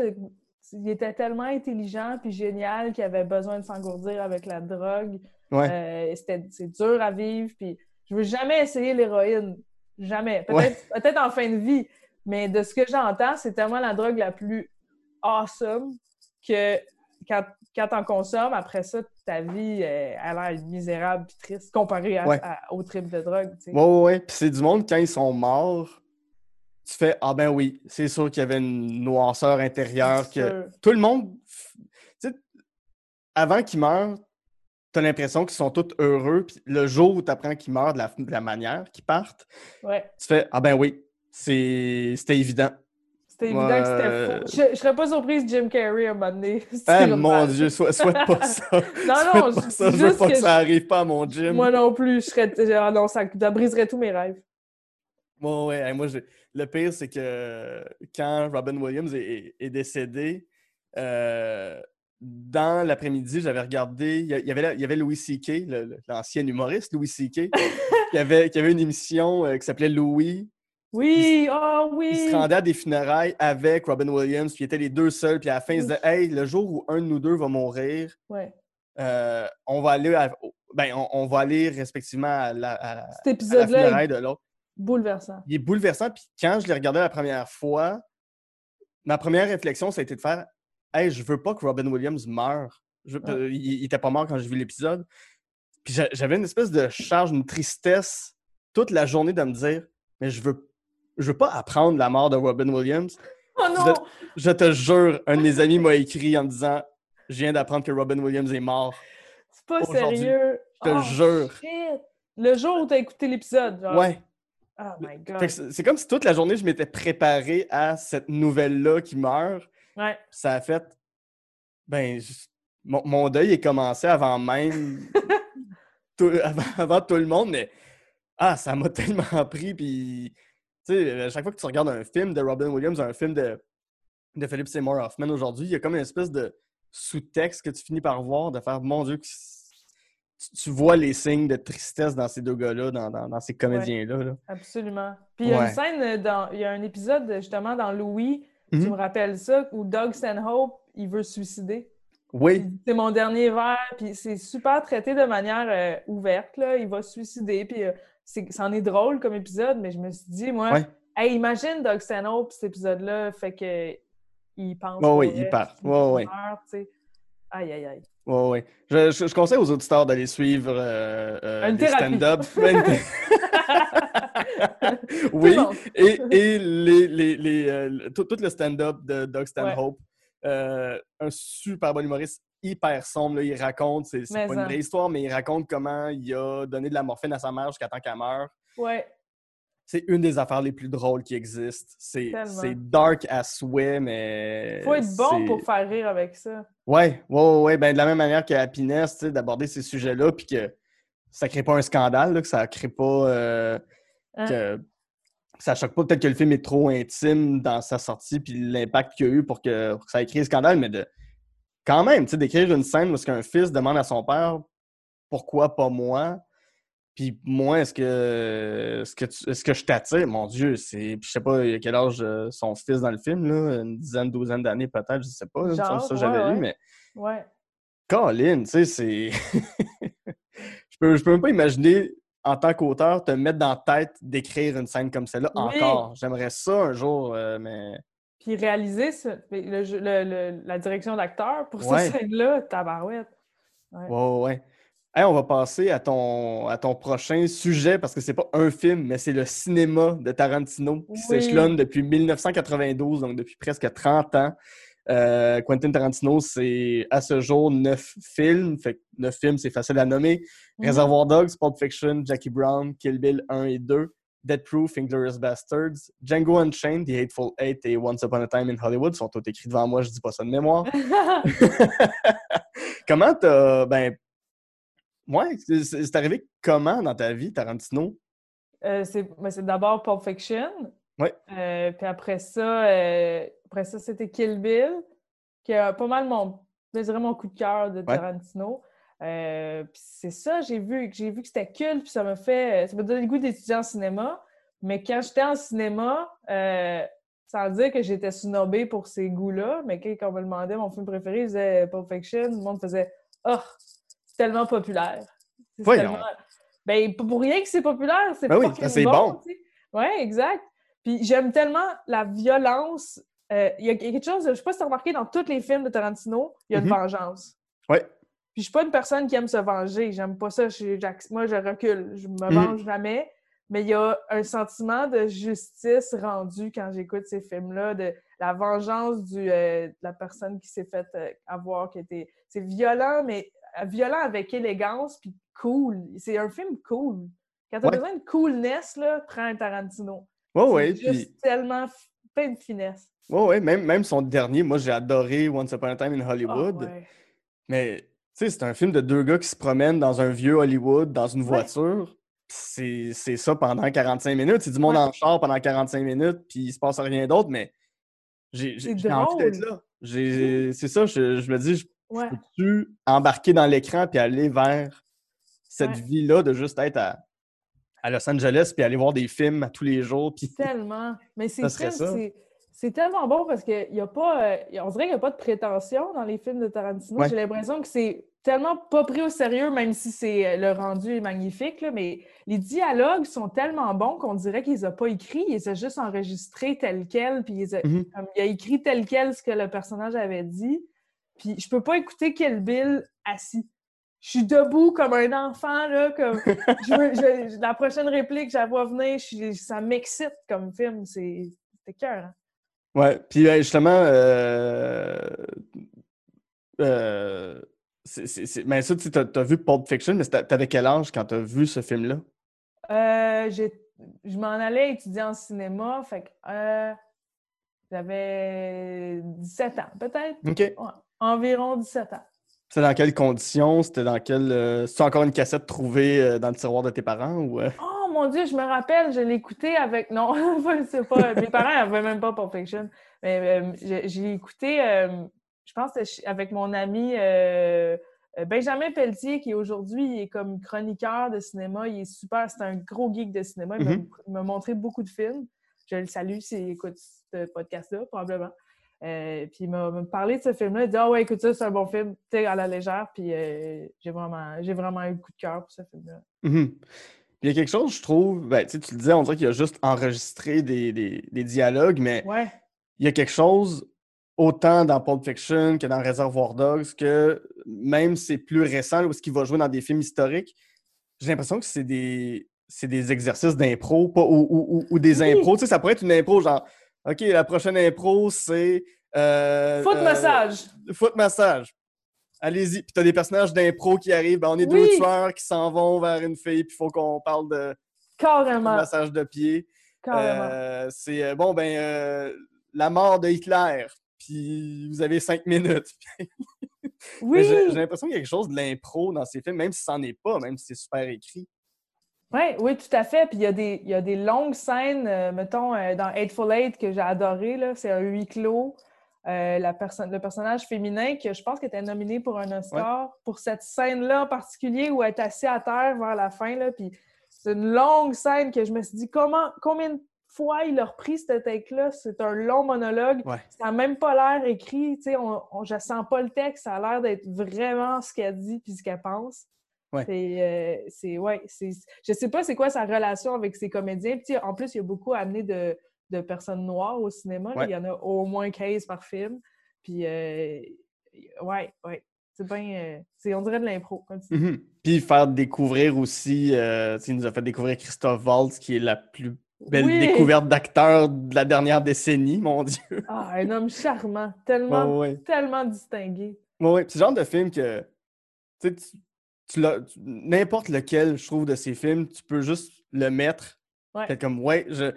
qu'il était tellement intelligent puis génial qu'il avait besoin de s'engourdir avec la drogue. Ouais. Euh, c'était, c'est dur à vivre, puis je veux jamais essayer l'héroïne. Jamais. Peut-être, Ouais. peut-être en fin de vie, mais de ce que j'entends, c'est tellement la drogue la plus awesome que quand, quand t'en consommes, après ça, ta vie euh, a l'air misérable puis triste comparée à, Ouais. à- au trip de drogue. Ouais, ouais, ouais. Puis c'est du monde, quand ils sont morts, tu fais Ah ben oui, c'est sûr qu'il y avait une noirceur intérieure. Que sûr. Tout le monde. Tu sais, avant qu'ils meurent, t'as l'impression qu'ils sont tous heureux. Puis le jour où tu apprends qu'ils meurent de la, de la manière qu'ils partent, Ouais. tu fais Ah ben oui, c'était évident. C'était évident Ouais. que c'était faux. Je, je serais pas surprise Jim Carrey à un moment donné. Ah mon. Dieu, souhaite, souhaite pas ça. Non, Souhaite non, pas je- ça. Je veux pas que, que ça arrive pas à mon gym. Moi non plus, je serais. ah non, ça, ça briserait tous mes rêves. Ouais, ouais, moi, j'ai- le pire, c'est que quand Robin Williams est, est- est décédé, euh, dans l'après-midi, j'avais regardé, il y il avait, il y avait Louis C.K., l'ancien humoriste Louis C.K., qui avait, qui avait une émission euh, qui s'appelait Louis. Oui, oh Il oui! se rendait à des funérailles avec Robin Williams, puis ils étaient les deux seuls, puis à la fin, ils se disaient Hey, le jour où un de nous deux va mourir, Ouais. euh, on va aller à- ben, on, on va aller respectivement à la, à- la funéraille de l'autre bouleversant. il est bouleversant. Puis quand je l'ai regardé la première fois, ma première réflexion, ça a été de faire Hey, je veux pas que Robin Williams meure. Je- euh, il, il était pas mort quand j'ai vu l'épisode. Puis j'a- j'avais une espèce de charge, une tristesse toute la journée de me dire Mais je veux, je veux pas apprendre la mort de Robin Williams. Oh non! Je te jure, un de mes amis m'a écrit en me disant Je viens d'apprendre que Robin Williams est mort. C'est pas sérieux! Je te Oh, jure. shit. Le jour où t'as écouté l'épisode, genre. Ouais. Oh my god. C'est comme si toute la journée, je m'étais préparé à cette nouvelle-là qui meurt. Ouais. ça a fait. Ben, je- mon, mon deuil est commencé avant même. tout, avant, avant tout le monde, mais. Ah, ça m'a tellement pris. Puis, tu sais, à chaque fois que tu regardes un film de Robin Williams, un film de, de Philip Seymour Hoffman aujourd'hui, il y a comme une espèce de sous-texte que tu finis par voir, de faire Mon Dieu, tu, vois les signes de tristesse dans ces deux gars-là, dans, dans- dans ces comédiens-là. là. Absolument. Puis il y a Ouais. une scène euh, dans. Il y a un épisode justement dans Louis, tu Mhm. me rappelles ça, où Doug Stanhope, il veut se suicider. Oui, C'est mon dernier verre, puis c'est super traité de manière euh, ouverte, là. Il va se suicider, puis euh, c'en est drôle comme épisode, mais je me suis dit, moi, Ouais. hey, imagine Doug Stanhope, cet épisode-là, fait que il pense. Ouais, vrai, il part. tu sais. Aïe, aïe, aïe. Ouais, ouais. Je, je- je conseille aux auditeurs d'aller suivre euh, euh, les stand-up. Oui, et, et les, les, les, euh, tout, tout le stand-up de Doug Stanhope. Euh, un super bon humoriste, hyper sombre. là. Il raconte, c'est pas une vraie histoire, mais il raconte comment il a donné de la morphine à sa mère jusqu'à temps qu'elle meure. Ouais. C'est une des affaires les plus drôles qui existent. C'est dark à souhait, mais. Faut être bon pour faire rire avec ça. Ouais, ouais, ouais, ouais. Ben, de la même manière que Happiness, tu sais, d'aborder ces sujets-là, puis que ça crée pas un scandale, là, que ça crée pas. euh, Hein? que ça choque pas peut-être que le film est trop intime dans sa sortie, puis l'impact qu'il y a eu pour que, pour que ça ait créé un scandale, mais de. Quand même, tu sais, d'écrire une scène où qu'un fils demande à son père pourquoi pas moi? Puis moi, est-ce que est-ce que, tu- est-ce que je t'attire? Mon Dieu, c'est. Puis je sais pas il a quel âge euh, son fils dans le film, là, une dizaine, douzaine d'années peut-être, je sais pas. là, Genre, ça, j'avais ouais, lu, ouais. mais Ouais. Colin, tu sais, c'est. je, peux, je peux même pas imaginer, en tant qu'auteur, te mettre dans la tête d'écrire une scène comme celle-là Oui. encore. J'aimerais ça un jour, euh, mais. Puis réaliser ce- le jeu- le- le- la direction d'acteur pour Ouais. cette scène-là, tabarouette. Ouais, ouais, ouais. Hey, on va passer à ton, à ton prochain sujet parce que c'est pas un film, mais c'est le cinéma de Tarantino qui Oui. s'échelonne depuis 1992, donc depuis presque 30 ans. Euh, Quentin Tarantino, c'est à ce jour neuf films. Fait que neuf films, c'est facile à nommer. Mhm. Reservoir Dogs, Pulp Fiction, Jackie Brown, Kill Bill 1 et 2, Dead Proof, Inglourious Bastards, Django Unchained, The Hateful Eight et Once Upon a Time in Hollywood sont tous écrits devant moi, je dis pas ça de mémoire. comment t'as. Ben. Ouais, c'est- arrivé comment dans ta vie, Tarantino? Euh, c'est ben, c'est d'abord Pulp Fiction. Ouais. Euh, puis après ça, euh, après ça, c'était Kill Bill, qui a pas mal mon, je dirais mon coup de cœur de Tarantino. Euh, puis c'est ça, j'ai vu, j'ai vu que c'était culte, puis ça m'a fait, ça m'a donné le goût d'étudier en cinéma. Mais quand j'étais en cinéma, sans dire que j'étais snobée pour ces goûts-là, mais quand on me demandait mon film préféré, je disais Pulp Fiction, le monde faisait « Oh, tellement populaire! » Voyons. tellement- Ben, pour rien que c'est populaire, c'est Ben oui, quand c'est bon. sais. Ouais, exact. Puis j'aime tellement la violence. Euh, Il y a quelque chose, je sais pas si tu as remarqué, dans tous les films de Tarantino, il y a une Mhm. vengeance. Ouais. Puis je suis pas une personne qui aime se venger. J'aime pas ça. Je- moi, je recule. Je me Mhm. venge jamais. Mais il y a un sentiment de justice rendu quand j'écoute ces films-là, de la vengeance du, euh, de la personne qui s'est fait euh, avoir, qui était. C'est violent, mais violent avec élégance, puis cool. C'est un film cool. Quand t'as Ouais. besoin de coolness, là, prends un Tarantino. Ouais, ouais. juste tellement plein de finesse. ouais, ouais. Même, même son dernier, moi, j'ai adoré Once Upon a Time in Ah, Hollywood. ouais. Mais, tu sais, c'est un film de deux gars qui se promènent dans un vieux Hollywood, dans une voiture. C'est c'est ça pendant 45 minutes. C'est du monde en char pendant 45 minutes, puis il se passe rien d'autre, mais j'ai envie d'être là. C'est ça, je, je me dis, je Ouais. peux-tu embarquer dans l'écran puis aller vers cette Ouais. vie-là de juste être à, à Los Angeles puis aller voir des films à tous les jours. Puis... Tellement. Mais c'est- c'est tellement bon parce qu'il y a pas. euh, on dirait qu'il n'y a pas de prétention dans les films de Tarantino. Ouais. J'ai l'impression que c'est tellement pas pris au sérieux, même si c'est euh, le rendu est magnifique. là, mais les dialogues sont tellement bons qu'on dirait qu'il les a pas écrits, il les a juste enregistrés tels quels, puis il, les a- Mhm. comme, il a écrit tel quel ce que le personnage avait dit. Puis je peux pas écouter Kill Bill assis. Je suis debout comme un enfant, là, comme je veux- je- la prochaine réplique, je la vois venir, je ça m'excite comme film, c'est cœur. hein. Ouais, puis ben, justement, euh, euh, c'est- c'est- mais ça, tu as, vu Pulp Fiction, mais t'avais quel âge quand t'as vu ce film-là? Euh, je m'en allais étudier en cinéma, fait que euh, j'avais 17 ans, peut-être. OK. Ouais, environ 17 ans. C'était dans quelles conditions? C'était dans quelle. euh, C'est encore une cassette trouvée euh, dans le tiroir de tes parents ou. euh? Oh mon Dieu, je me rappelle, je l'ai écouté avec. Non, je sais pas. Mes parents n'avaient même pas Pulp Fiction. Mais euh, j'ai écouté, euh, je pense, avec mon ami euh, euh, Benjamin Pelletier, qui aujourd'hui est comme chroniqueur de cinéma. Il est super, c'est un gros geek de cinéma. Il m'a- Mhm. m'a montré beaucoup de films. Je le salue s'il écoute ce podcast-là, probablement. Euh, puis il m'a parlé de ce film-là. Il dit Ah ouais, écoute ça, c'est un bon film, tu sais, à la légère. Puis euh, j'ai vraiment, vraiment eu le coup de cœur pour ce film-là. Puis Il y a quelque chose, je trouve, ben, tu le disais, on dirait qu'il a juste enregistré des, des- des dialogues, mais Ouais. il y a quelque chose, autant dans Pulp Fiction que dans Reservoir Dogs, que même c'est plus récent, où ce qu'il va jouer dans des films historiques, j'ai l'impression que c'est des, c'est des exercices d'impro, ou, ou- ou- ou des Oui. impros. Tu sais, ça pourrait être une impro, genre, OK, la prochaine impro, c'est. Euh, Foot euh, massage. Foot massage. Allez-y. Puis t'as des personnages d'impro qui arrivent. Ben, on est deux tueurs qui s'en vont vers une fille, puis il faut qu'on parle de Carrément. massage de pied. Carrément. Euh, c'est euh, bon, ben, euh, la mort de Hitler. Puis vous avez cinq minutes. oui. J'ai l'impression qu'il y a quelque chose de l'impro dans ces films, même si c'en est pas, même si c'est super écrit. Ouais, oui, tout à fait. Puis il y, a des- il y a des longues scènes, euh, mettons, euh, dans Eightful Eight que j'ai adoré. là. C'est un huis clos. Euh, la personne, le personnage féminin que je pense qu'elle était nominé pour un Oscar pour cette scène-là en particulier où elle est assise à terre vers la fin. Là, puis c'est une longue scène que je me suis dit comment, combien de fois il a repris cette take-là? C'est un long monologue. Ouais. Ça n'a même pas l'air écrit. tu sais, On, on, je sens pas le texte. Ça a l'air d'être vraiment ce qu'elle dit puis ce qu'elle pense. Ouais. C'est, euh, c'est, ouais, c'est, je sais pas c'est quoi sa relation avec ses comédiens. Puis, en plus, il y a beaucoup amené de, de personnes noires au cinéma. là. Il y en a au moins 15 par film. Puis, euh, ouais, ouais. C'est bien. euh, c'est, on dirait de l'impro. comme tu dis. Mhm. Puis faire découvrir aussi, il nous a fait découvrir Christophe Waltz, qui est la plus Belle Oui. découverte d'acteur de la dernière décennie, mon Dieu. Ah, un homme charmant, tellement, ouais. tellement distingué. Ouais. C'est le genre de film que, tu n'importe lequel, je trouve, de ces films, tu peux juste le mettre. Ouais. Fait comme, ouais, je,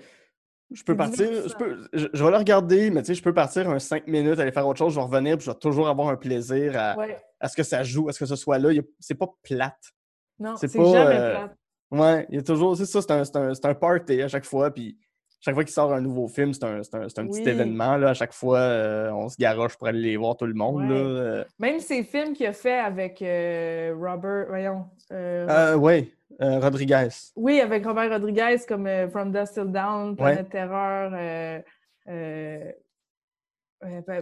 je peux partir, je, peux, je, je vais le regarder, mais tu sais, je peux partir un 5 minutes, aller faire autre chose, je vais revenir, puis je vais toujours avoir un plaisir à, Ouais. à ce que ça joue, à ce que ce soit là. C'est pas plate. Non, C'est jamais euh, plate. Ouais, il y a toujours, c'est ça, c'est un, un, c'est un party à chaque fois, puis chaque fois qu'il sort un nouveau film, c'est un, c'est un, c'est un petit Oui. événement, là. À chaque fois, euh, on se garoche pour aller les voir tout le monde, là. Ouais. euh. Même ces films qu'il a fait avec euh, Robert, voyons. euh, euh, Rodriguez. Oui, avec Robert Rodriguez comme From Dust Till Down, Planète Ouais. Terreur.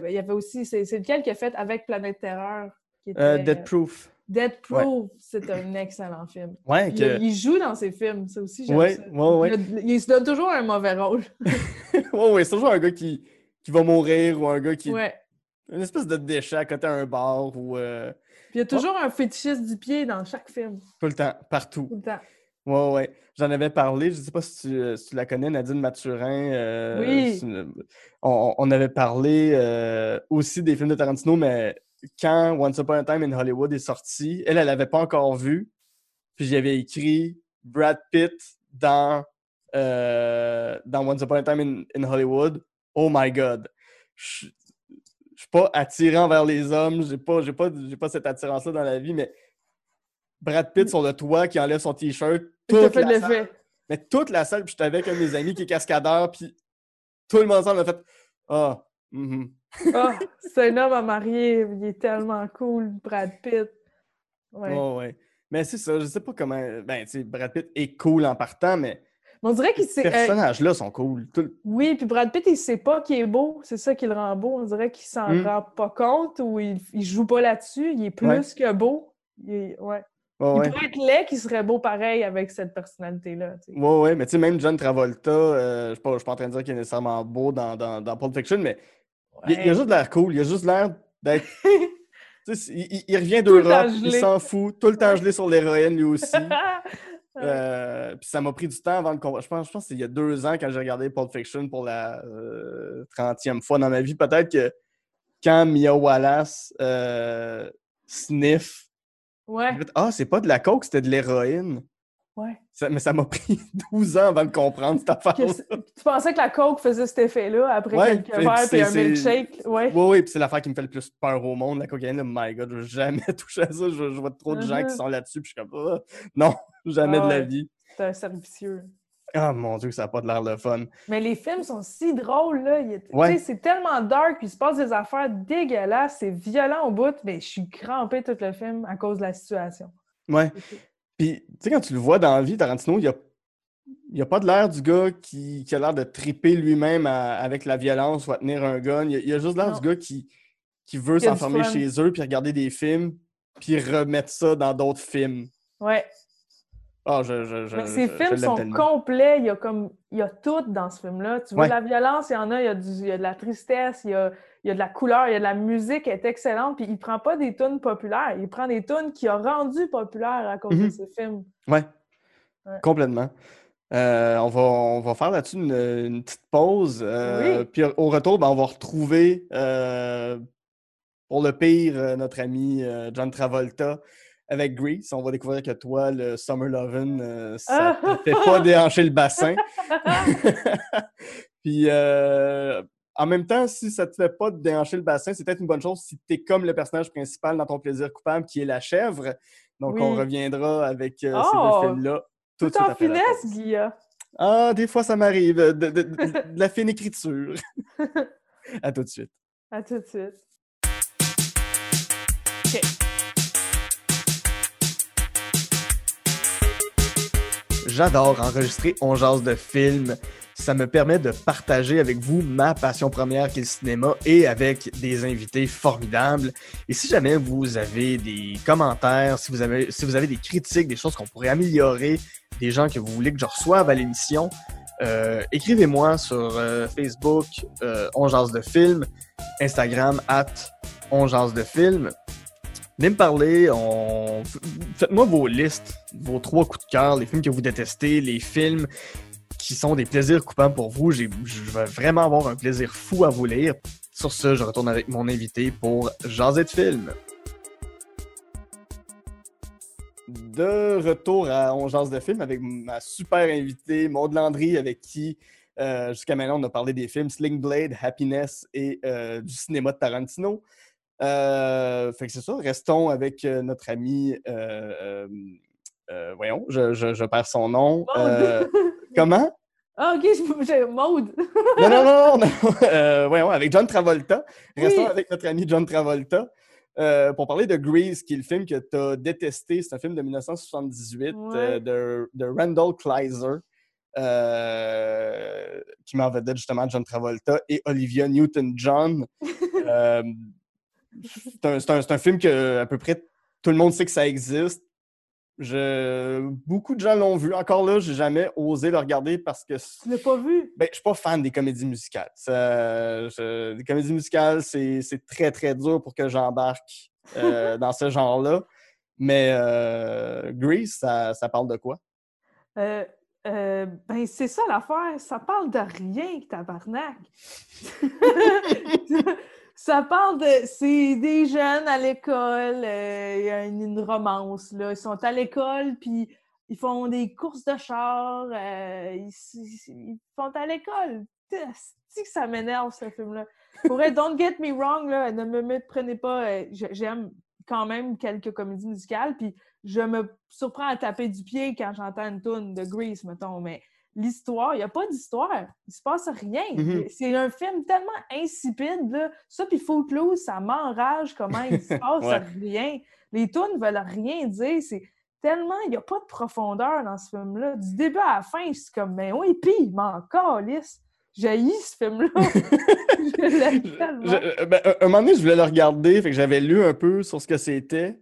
il y avait aussi, c'est lequel qu'il a fait avec Planète Terreur? Qui était, Dead Proof. Dead Proof, c'est un excellent film. Ouais, Il, que... il joue dans ses films, ça aussi, j'aime Ouais, ça. ouais, ouais. Il, se donne toujours un mauvais rôle. ouais, ouais, c'est toujours un gars qui, qui va mourir ou un gars qui. ouais. Une espèce de déchet à côté d'un bar ou. euh, Puis il y a toujours un fétichiste du pied dans chaque film, tout le temps, partout. tout le temps. Ouais, ouais. J'en avais parlé, je sais pas si tu, euh, si tu la connais, Nadine Mathurin. euh, Oui. une- On, on avait parlé euh, aussi des films de Tarantino, mais quand Once Upon a Time in Hollywood est sorti, elle, elle l'avait pas encore vu. Puis j'y avais écrit Brad Pitt dans, euh, dans Once Upon a Time in, in Hollywood. Oh my God. Je je suis pas attirant vers les hommes, j'ai pas, j'ai pas, j'ai pas cette attirance-là dans la vie, mais Brad Pitt sur le toit qui enlève son t-shirt, toute fait la salle, mais toute la salle, puis j'étais avec un de mes amis qui est cascadeur, puis tout le monde ensemble a fait Ah, mhm. Ah, c'est un homme à marier, il est tellement cool, Brad Pitt. Ouais. Ouais, ouais. Mais c'est ça, je sais pas comment. Ben, tu sais, Brad Pitt est cool en partant, mais Mais on dirait qu'il ces euh, personnages-là sont cool. Tout Oui, puis Brad Pitt, il sait pas qu'il est beau. C'est ça qui le rend beau. On dirait qu'il s'en Mm. rend pas compte ou il, il joue pas là-dessus. Il est plus Ouais. que beau. Il, est- ouais. Il ouais. pourrait être laid qui serait beau pareil avec cette personnalité-là. tu sais. Ouais, mais tu sais, même John Travolta, euh, je suis pas, je suis pas en train de dire qu'il est nécessairement beau dans, dans, dans Pulp Fiction, mais il, il a juste l'air cool, il a juste l'air d'être. tu sais, il, il- revient d'Europe, il s'en fout, tout le temps gelé sur l'héroïne lui aussi. Euh, puis ça m'a pris du temps avant de comprendre. Je pense, je pense que c'est il y a deux ans quand j'ai regardé Pulp Fiction pour la euh, 30e fois dans ma vie. Peut-être que quand Mia Wallace euh, sniff, Ouais. ah, c'est pas de la coke, c'était de l'héroïne. Ouais. Ça- mais ça m'a pris 12 ans avant de comprendre cette affaire. Tu pensais que la coke faisait cet effet-là après Ouais, quelques verres et un milkshake? Ouais. Oui, oui, puis c'est l'affaire qui me fait le plus peur au monde, la cocaïne. là, My God, je veux jamais toucher à ça. Je, je vois trop de gens qui Mhm. sont là-dessus, puis je suis comme, Ah, non, jamais Ah de la vie. C'est un cercle vicieux. Ah mon Dieu, ça n'a pas de l'air de fun. Mais les films sont si drôles, là. Ouais. C'est tellement dark, puis il se passe des affaires dégueulasses, c'est violent au bout, mais je suis crampée tout le film à cause de la situation. Ouais. Puis, tu sais, quand tu le vois dans la vie, Tarantino, il a, il a pas de l'air du gars qui, qui a l'air de triper lui-même avec la violence ou à tenir un gun. Il a, il a juste l'air du gars qui, qui veut a s'enfermer chez eux, puis regarder des films, puis remettre ça dans d'autres films. Ouais. Ah, je, je, je, Mais je- ces films sont tellement. complets, il y a comme il y a tout dans ce film-là. Tu vois Ouais. la violence, il y en a, il y a, du- il y a de la tristesse, il y a, il y a de la couleur, il y a de la musique, elle est excellente. Puis il prend pas des tunes populaires, il prend des tunes qui a rendu populaires à cause de Mhm. ces films. Ouais. Ouais. Complètement. Euh, on, va, on va faire là-dessus une, une petite pause. euh, Oui. Puis au retour, ben, on va retrouver, euh, pour le pire, notre ami John Travolta avec Grease. On va découvrir que toi, le Summer Lovin', euh, ça Ah! te fait pas déhancher le bassin. Puis euh, en même temps, si ça te fait pas déhancher le bassin, c'est peut-être une bonne chose si tu es comme le personnage principal dans ton plaisir coupable, qui est la chèvre. Donc on reviendra avec euh, Oh! ces deux films-là. Tout, de Tout suite en finesse. Guilla. Ah, des fois, ça m'arrive. De, de- de- de la fine écriture. à tout de suite. À tout de suite. J'adore enregistrer On de films. Ça me permet de partager avec vous ma passion première qui est le cinéma et avec des invités formidables. Et si jamais vous avez des commentaires, si vous avez, si vous avez des critiques, des choses qu'on pourrait améliorer, des gens que vous voulez que je reçoive à l'émission, euh, écrivez-moi sur euh, Facebook, euh, de films, Instagram, at On de films. Venez me parler, faites-moi vos listes, vos trois coups de cœur, les films que vous détestez, les films qui sont des plaisirs coupants pour vous. Je vais vraiment avoir un plaisir fou à vous lire. Sur ce, je retourne avec mon invité pour Jaser de film. De retour à On Jase de film avec ma super invitée, Maud Landry, avec qui euh, jusqu'à maintenant on a parlé des films Sling Blade, Happiness et euh, du cinéma de Tarantino. Euh, fait que c'est ça, restons avec euh, notre ami. euh, voyons, je, je- je perds son nom. Comment? Ah, ok, je- j'ai Maude. Non, non, non, non. Voyons, avec John Travolta. Restons Oui. avec notre ami John Travolta. euh, pour parler de Grease, qui est le film que tu as détesté. C'est un film de 1978 Ouais. euh, de, de Randall Kleiser, euh, qui m'en vedette justement John Travolta et Olivia Newton-John. C'est un, film que à peu près tout le monde sait que ça existe. Je... Beaucoup de gens l'ont vu. Encore là, j'ai jamais osé le regarder parce que Tu l'as pas vu? ben, je suis pas fan des comédies musicales. Ça, je- les comédies musicales, c'est c'est très, très dur pour que j'embarque euh, dans ce genre-là. Mais euh, Grease, ça, ça parle de quoi? Euh, euh, ben, c'est ça l'affaire. Ça parle de rien, tabarnak. ça parle de. C'est des jeunes à l'école. euh, Il y a une, romance, là. Ils sont à l'école, puis ils font des courses de char. euh, ils, ils font à l'école. C'est que ça m'énerve, ce film-là. Pour vrai, don't get me wrong, là, ne me méprenez pas. euh, j'ai- J'aime quand même quelques comédies musicales, puis je me surprends à taper du pied quand j'entends une tune de Grease, mettons, mais l'histoire, il n'y a pas d'histoire. Il se passe rien. Mhm. C'est un film tellement insipide, là. Ça, puis Footloose, ça m'enrage comment il se passe Ouais. rien. Les tunes veulent rien dire. C'est tellement... Il n'y a pas de profondeur dans ce film-là. Du début à la fin, je suis comme, mais oui, puis il m'en calisse. J'ai ce film-là. euh, ben, un, moment donné, je voulais le regarder, fait que j'avais lu un peu sur ce que c'était.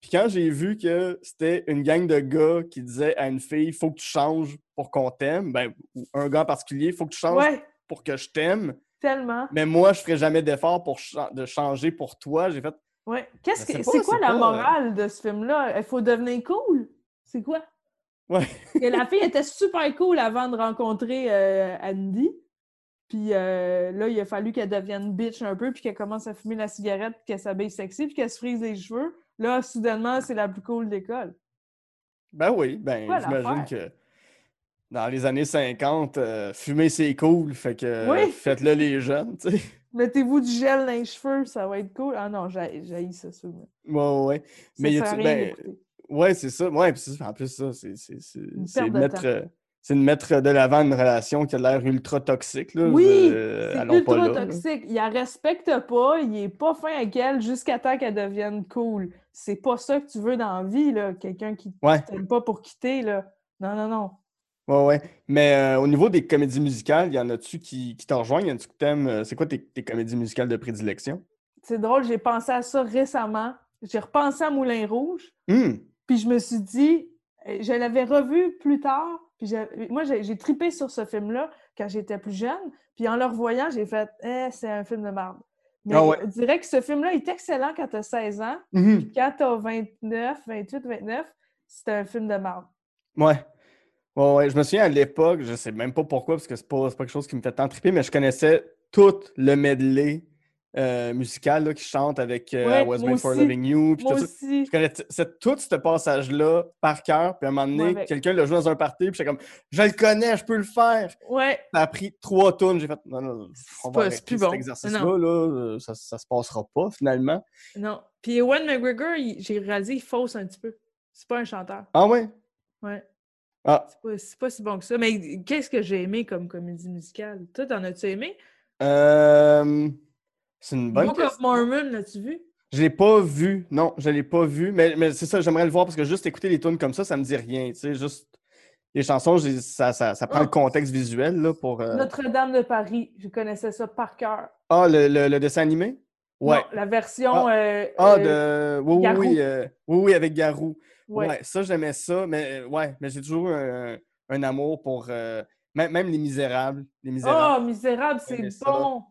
Puis quand j'ai vu que c'était une gang de gars qui disaient à une fille, faut que tu changes pour qu'on t'aime, ben, ou un gars en particulier, faut que tu changes Ouais, pour que je t'aime, tellement. mais moi, je ferai jamais d'effort pour cha- de changer pour toi. J'ai fait, Ouais. Qu'est-ce Je que c'est quoi la pas, euh, morale de ce film-là? Il faut devenir cool? C'est quoi? ouais. Que la fille était super cool avant de rencontrer euh, Andy. Puis euh, là, il a fallu qu'elle devienne bitch un peu, puis qu'elle commence à fumer la cigarette, puis qu'elle s'habille sexy, puis qu'elle se frise les cheveux. Là, soudainement, c'est la plus cool d'école. Ben oui, ben j'imagine que dans les années 50, euh, fumer c'est cool, fait que Oui. faites-le les jeunes, tu sais. Mettez-vous du gel dans les cheveux, ça va être cool. Ah non, j'ai ça, ça. Ouais, ouais. Ça Mais y à a-tu- rien ben. Ouais, c'est ça. Ouais, en plus, ça, c'est mettre, euh, c'est de mettre de l'avant une relation qui a l'air ultra toxique. Là. Oui, Euh, c'est pas ultra là, là. toxique. Il la respecte pas, il est pas fin avec elle jusqu'à temps qu'elle devienne cool. C'est pas ça que tu veux dans la vie, là. Quelqu'un qui Ouais, t'aime pas pour quitter, là. Non, non, non. Ouais, ouais. Mais euh, au niveau des comédies musicales, y en a-tu qui, qui te rejoignent? Y en a-tu que t'aimes? euh, C'est quoi tes, tes comédies musicales de prédilection? C'est drôle, j'ai pensé à ça récemment. J'ai repensé à Moulin Rouge, Hum! puis je me suis dit, euh, je l'avais revu plus tard, puis j'ai- moi, j'ai j'ai tripé sur ce film-là quand j'étais plus jeune, puis en le revoyant, j'ai fait, eh, c'est un film de merde. Mais Ah ouais. je dirais que ce film-là est excellent quand tu as 16 ans, Mhm. Puis quand t'as 29, 28, 29, c'est un film de merde. Ouais. Ouais, ouais. Je me souviens à l'époque, je sais même pas pourquoi, parce que c'est pas, pas quelque chose qui me fait tant triper, mais je connaissais tout le medley euh, musical là, qui chante avec euh, Ouais, I Was Made for. Loving You. puis Moi tout ça. Je connaissais tout ce passage-là par cœur, puis à un moment donné, avec. quelqu'un l'a joué dans un party, puis j'étais comme, je le connais, je peux le faire. Ouais, Ça a pris trois tonnes, j'ai fait, non, non, on va arrêter plus cet bon. exercice-là, là, euh, ça, ça se passera pas finalement. non. Puis Ewan McGregor, j'ai réalisé, il fausse un petit peu. C'est pas un chanteur. Ah ouais? Ouais. Ah, C'est pas, c'est pas si bon que ça. Mais qu'est-ce que j'ai aimé comme comédie musicale? Toi, t'en as-tu aimé? euh, c'est une bonne Book of. Mormon, l'as-tu vu? Je l'ai pas vu, non, je l'ai pas vu, mais, mais c'est ça, j'aimerais le voir parce que juste écouter les tunes comme ça, ça me dit rien, tu sais, juste les chansons, j'ai- ça, ça, ça prend Ah. le contexte visuel, là, pour... euh, Notre-Dame de Paris, je connaissais ça par cœur. Ah, le, le- le dessin animé? Ouais. Non, la version. euh, Ah, euh, de... Oui, oui, Garou. oui, euh, oui, oui, avec Garou. Ouais. Ouais, ça, j'aimais ça, mais euh, ouais, mais j'ai toujours un, un amour pour... euh, même, même Les Misérables. Les Misérables. Oh, Misérable, c'est ça. bon!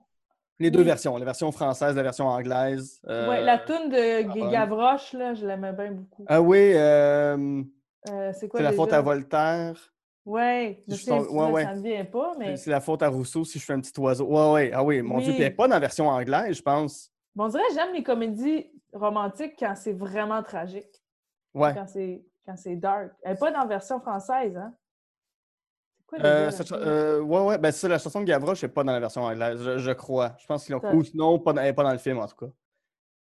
les deux oui. versions, la version française, la version anglaise. Ouais, la euh, toune de. Gavroche, là, je l'aimais bien beaucoup. Ah oui, euh, Euh, c'est quoi c'est La faute à Voltaire. Ouais, je sais, ouais, ouais. ça me vient pas, mais C'est la faute à Rousseau si je fais un petit oiseau. Ouais, ouais. Ah oui, mon Dieu. Oui. Puis elle est pas dans la version anglaise, je pense. bon, on dirait que j'aime les comédies romantiques quand c'est vraiment tragique, Ouais. quand c'est quand c'est dark. Elle n'est pas dans la version française, hein? C'est quoi Euh, cha- euh, ouais, ouais. Ben, c'est la chanson de Gavroche, n'est pas dans la version anglaise, je, je crois. Je pense qu'ils l'ont. Ça- Ou sinon, pas dans- elle n'est pas dans le film, en tout cas.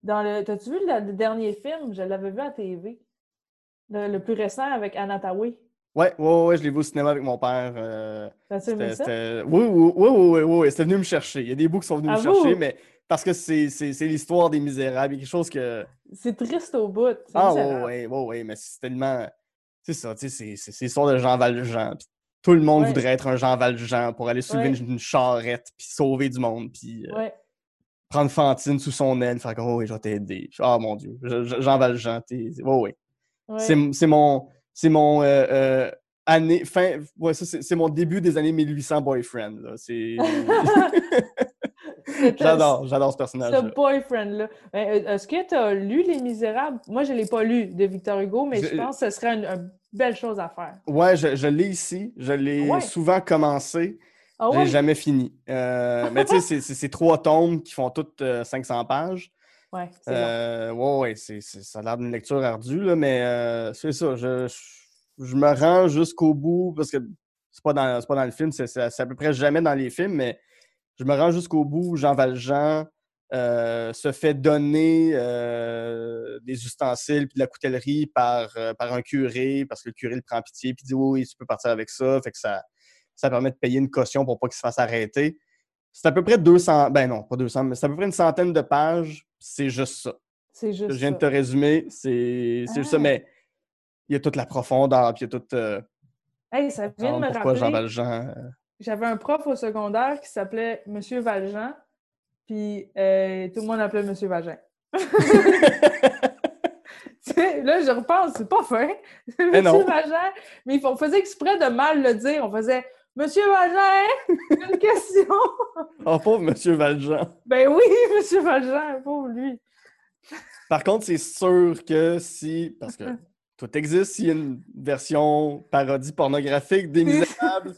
Dans le... T'as-tu vu le, le dernier film? Je l'avais vu à TV. Le, le plus récent avec Anna Tawai. Ouais, ouais, ouais, je l'ai vu au cinéma avec mon père. euh, T'as-tu aimé ça? Oui, oui, oui, oui, oui, oui, c'était venu me chercher. Il y a des bouts qui sont venus me chercher, mais parce que c'est c'est- c'est l'histoire des Misérables. Il y a quelque chose que. C'est triste au bout. Ah, ouais, ouais, ouais, mais c'est tellement. C'est ça, tu sais, c'est- l'histoire de Jean Valjean. tout le monde Ouais. voudrait être un Jean Valjean pour aller soulever Ouais. une, une charrette puis sauver du monde. Puis. euh, Ouais. prendre Fantine sous son aile, faire comme, oh oui, je vais t'aider. Ah mon Dieu, Je- je- Jean Valjean, t'es. Oh oui. C'est mon. C'est mon. euh, euh, année. Fin. Ouais, ça, c'est mon début des années 1800 boyfriend. C'est. J'adore, j'adore ce Ce personnage. boyfriend-là. Ben, euh, Est-ce que tu as lu Les Misérables? Moi, je ne l'ai pas lu de Victor Hugo, mais je, Je- pense que ce serait une, une belle chose à faire. Ouais, je, je l'ai ici. Je l'ai Ouais? souvent commencé. Ah ouais? jamais fini. Euh, mais tu sais, c'est- trois tomes qui font toutes euh, 500 pages. Ouais, c'est. Euh, ouais, ouais, ça a l'air d'une lecture ardue, là, mais euh, c'est ça. Je, je, je me rends jusqu'au bout parce que c'est pas dans, pas dans le film, c'est à peu près jamais dans les films, mais je me rends jusqu'au bout où Jean Valjean euh, se fait donner euh, des ustensiles puis de la coutellerie par, euh, par un curé parce que le curé le prend pitié puis dit oui, oui, tu peux partir avec ça. Fait que ça, ça permet de payer une caution pour pas qu'il se fasse arrêter. C'est à peu près 200, ben non, pas 200, mais c'est à peu près une centaine de pages. C'est juste ça. C'est juste je viens de te résumer, c'est c'est juste ça, Ah. mais il y a toute la profondeur, puis il y a tout. euh, Hey, ça vient de me pourquoi Jean. Valjean. J'avais un prof au secondaire qui s'appelait Monsieur Valjean, puis euh, tout le monde l'appelait Monsieur sais, là, je repense, c'est pas fin. Monsieur Eh non. Valjean, mais on faisait exprès de mal le dire. On faisait Monsieur Valjean, une question. Oh, pauvre Monsieur Valjean. Ben oui, Monsieur Valjean, pauvre lui. Par contre, c'est sûr que si. Parce que tout existe, s'il y a une version parodie pornographique des Misérables,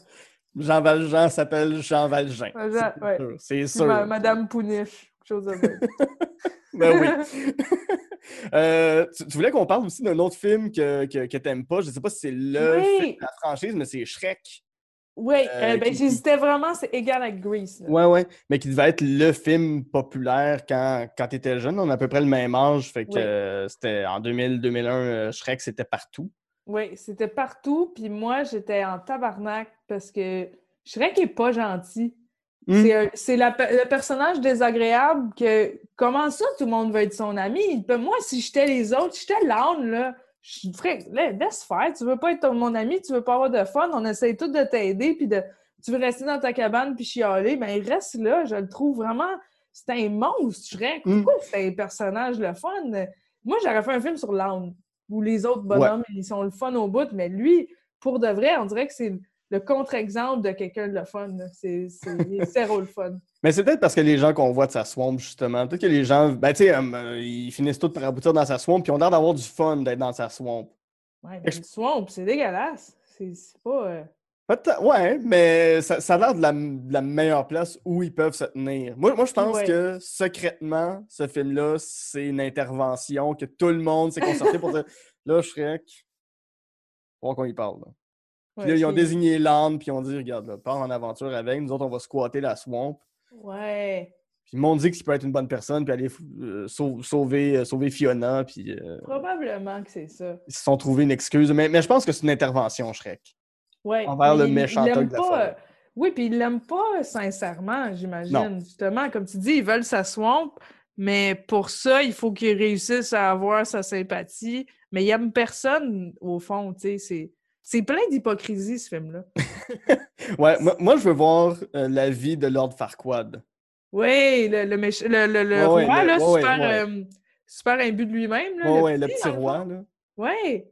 Jean Valjean s'appelle Jean Valjean. C'est ouais. sûr, C'est Puis sûr. ma- Madame Pouniche, quelque chose de même. Ben oui. Euh, tu, tu voulais qu'on parle aussi d'un autre film que, que, que t'aimes pas. Je sais pas si c'est le Oui. film de la franchise, mais c'est Shrek. Oui, Euh, euh, ben, qui- j'hésitais vraiment, c'est égal avec Grease. là. Ouais, ouais. Mais qui devait être le film populaire quand, quand tu étais jeune. On a à peu près le même âge. Fait que Oui. c'était en 2000-2001, euh, Shrek, c'était partout. Oui, c'était partout. Puis moi, j'étais en tabarnak parce que Shrek est pas gentil. Hmm. C'est le personnage désagréable que. Comment ça, tout le monde veut être son ami? Ben, moi, si j'étais les autres, si j'étais l'âne, là, je ferais. là, Laisse faire. Tu veux pas être mon ami, tu veux pas avoir de fun. On essaie tous de t'aider. Puis de. Tu veux rester dans ta cabane puis chialer. Ben, reste là. Je le trouve vraiment. C'est un monstre, Shrek. Hmm. Pourquoi c'est un personnage le fun? Moi, j'aurais fait un film sur l'âne où les autres bonhommes, ils sont le fun au bout, mais lui, pour de vrai, on dirait que c'est le contre-exemple de quelqu'un de le fun. C'est zéro le fun. Mais c'est peut-être parce que les gens qu'on voit de sa swamp, justement, peut-être que les gens, ben, tu sais, euh, ils finissent tous par aboutir dans sa swamp, puis ils ont l'air d'avoir du fun d'être dans sa swamp. Ouais, mais le swamp, c'est dégueulasse. C'est pas. euh, Ouais, mais ça, ça a l'air de la, de la meilleure place où ils peuvent se tenir. Moi, moi je pense Ouais. que secrètement, ce film-là, c'est une intervention que tout le monde s'est concerté pour dire là, Shrek, faut qu'on y parle. là. Puis là, ils ont désigné l'âne, puis ils ont dit regarde, là, pars en aventure avec, nous autres, on va squatter la swamp. Ouais. Puis ils m'ont dit qu'il peut être une bonne personne, puis aller euh, sau- sauver, euh, sauver Fiona, puis euh, Probablement que c'est ça. ils se sont trouvés une excuse. Mais, mais je pense que c'est une intervention, Shrek. Ouais. Envers le méchant de la pas, euh, Oui, puis ils l'aiment pas sincèrement, j'imagine. Non. Justement, comme tu dis, ils veulent sa swamp, mais pour ça, il faut qu'ils réussissent à avoir sa sympathie. Mais il aime personne, au fond, tu sais. c'est- C'est plein d'hypocrisie, ce film-là. Ouais, moi, moi, je veux voir euh, la vie de Lord Farquaad. Oui, le, le, méch- le, le- le Ouais, roi, le- là, ouais, super, euh, super imbu de lui-même. Ouais, ouais, le petit, le roi, là. Ouais.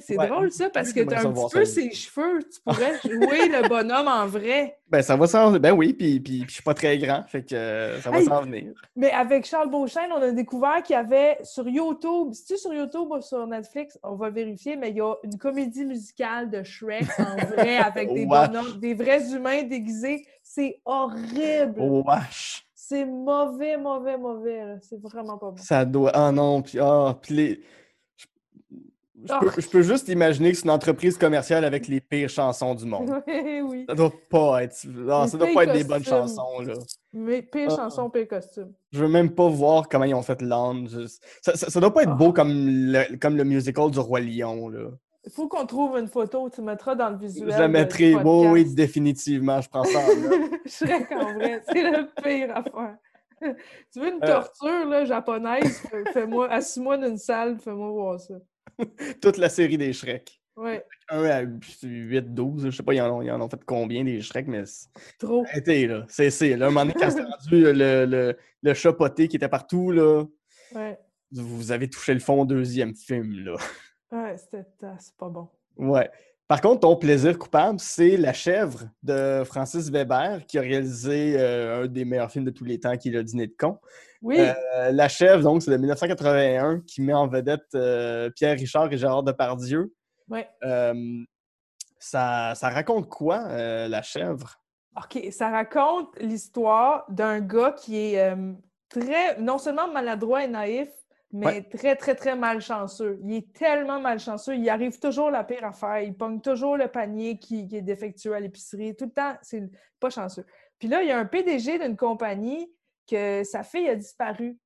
C'est Ouais. drôle ça, parce que tu as un petit peu ça. ses cheveux. Tu pourrais jouer le bonhomme en vrai. Ben, ça va s'en Ben oui, puis, puis, puis je suis pas très grand, fait que euh, ça va Hey! s'en venir. Mais avec Charles Beauchesne, on a découvert qu'il y avait sur YouTube, c'est-tu sur YouTube ou sur Netflix? On va vérifier, mais il y a une comédie musicale de Shrek en vrai avec des bonhommes, des vrais humains déguisés. C'est horrible! Oh, wesh! C'est mauvais, mauvais, mauvais. C'est vraiment pas bon. Ça doit. Ah non, puis ah, puis les. Je, je peux, je peux juste imaginer que c'est une entreprise commerciale avec les pires chansons du monde. Oui, oui. Ça doit pas être. ça doit pires pas être des bonnes costumes. chansons, là. Mais pire Ah. chanson, pire costume. Je veux même pas voir comment ils ont fait l'âne. je- Ça, ça, ça doit pas être beau comme le, comme le musical du Roi Lion, là. Il faut qu'on trouve une photo, tu mettras dans le visuel. Je la mettrai. du Oui, définitivement, je prends ça. en note. Shrek en vrai, c'est le pire affaire. tu veux une Euh. torture là, japonaise? Fais- Fais-moi, assis-moi d'une salle, fais-moi voir ça. Toute la série des Shrek. Ouais, 1 à 8, 12, je sais pas, ils en ont, ils en ont fait combien des Shrek, mais c'est- trop. arrêtez, là. C'est, c'est, là. Un moment donné, quand c'est rendu euh, le, le, le chat poté qui était partout, là, Ouais, vous avez touché le fond au deuxième film, là. ouais c'était ah, c'est pas bon. Ouais. Par contre, ton plaisir coupable, c'est La chèvre de Francis Weber, qui a réalisé euh, un des meilleurs films de tous les temps, qui est Le Dîner de con. Oui, Euh, La chèvre, donc, c'est de 1981, qui met en vedette euh, Pierre Richard et Gérard Depardieu. Euh, ça, ça raconte quoi, La chèvre? OK, ça raconte l'histoire d'un gars qui est très, non seulement maladroit et naïf, mais Ouais. très, très, très malchanceux. Il est tellement malchanceux, il arrive toujours la pire affaire. Il pogne toujours le panier qui, qui est défectueux à l'épicerie. Tout le temps, c'est pas chanceux. Puis là, il y a un PDG d'une compagnie que sa fille a disparu.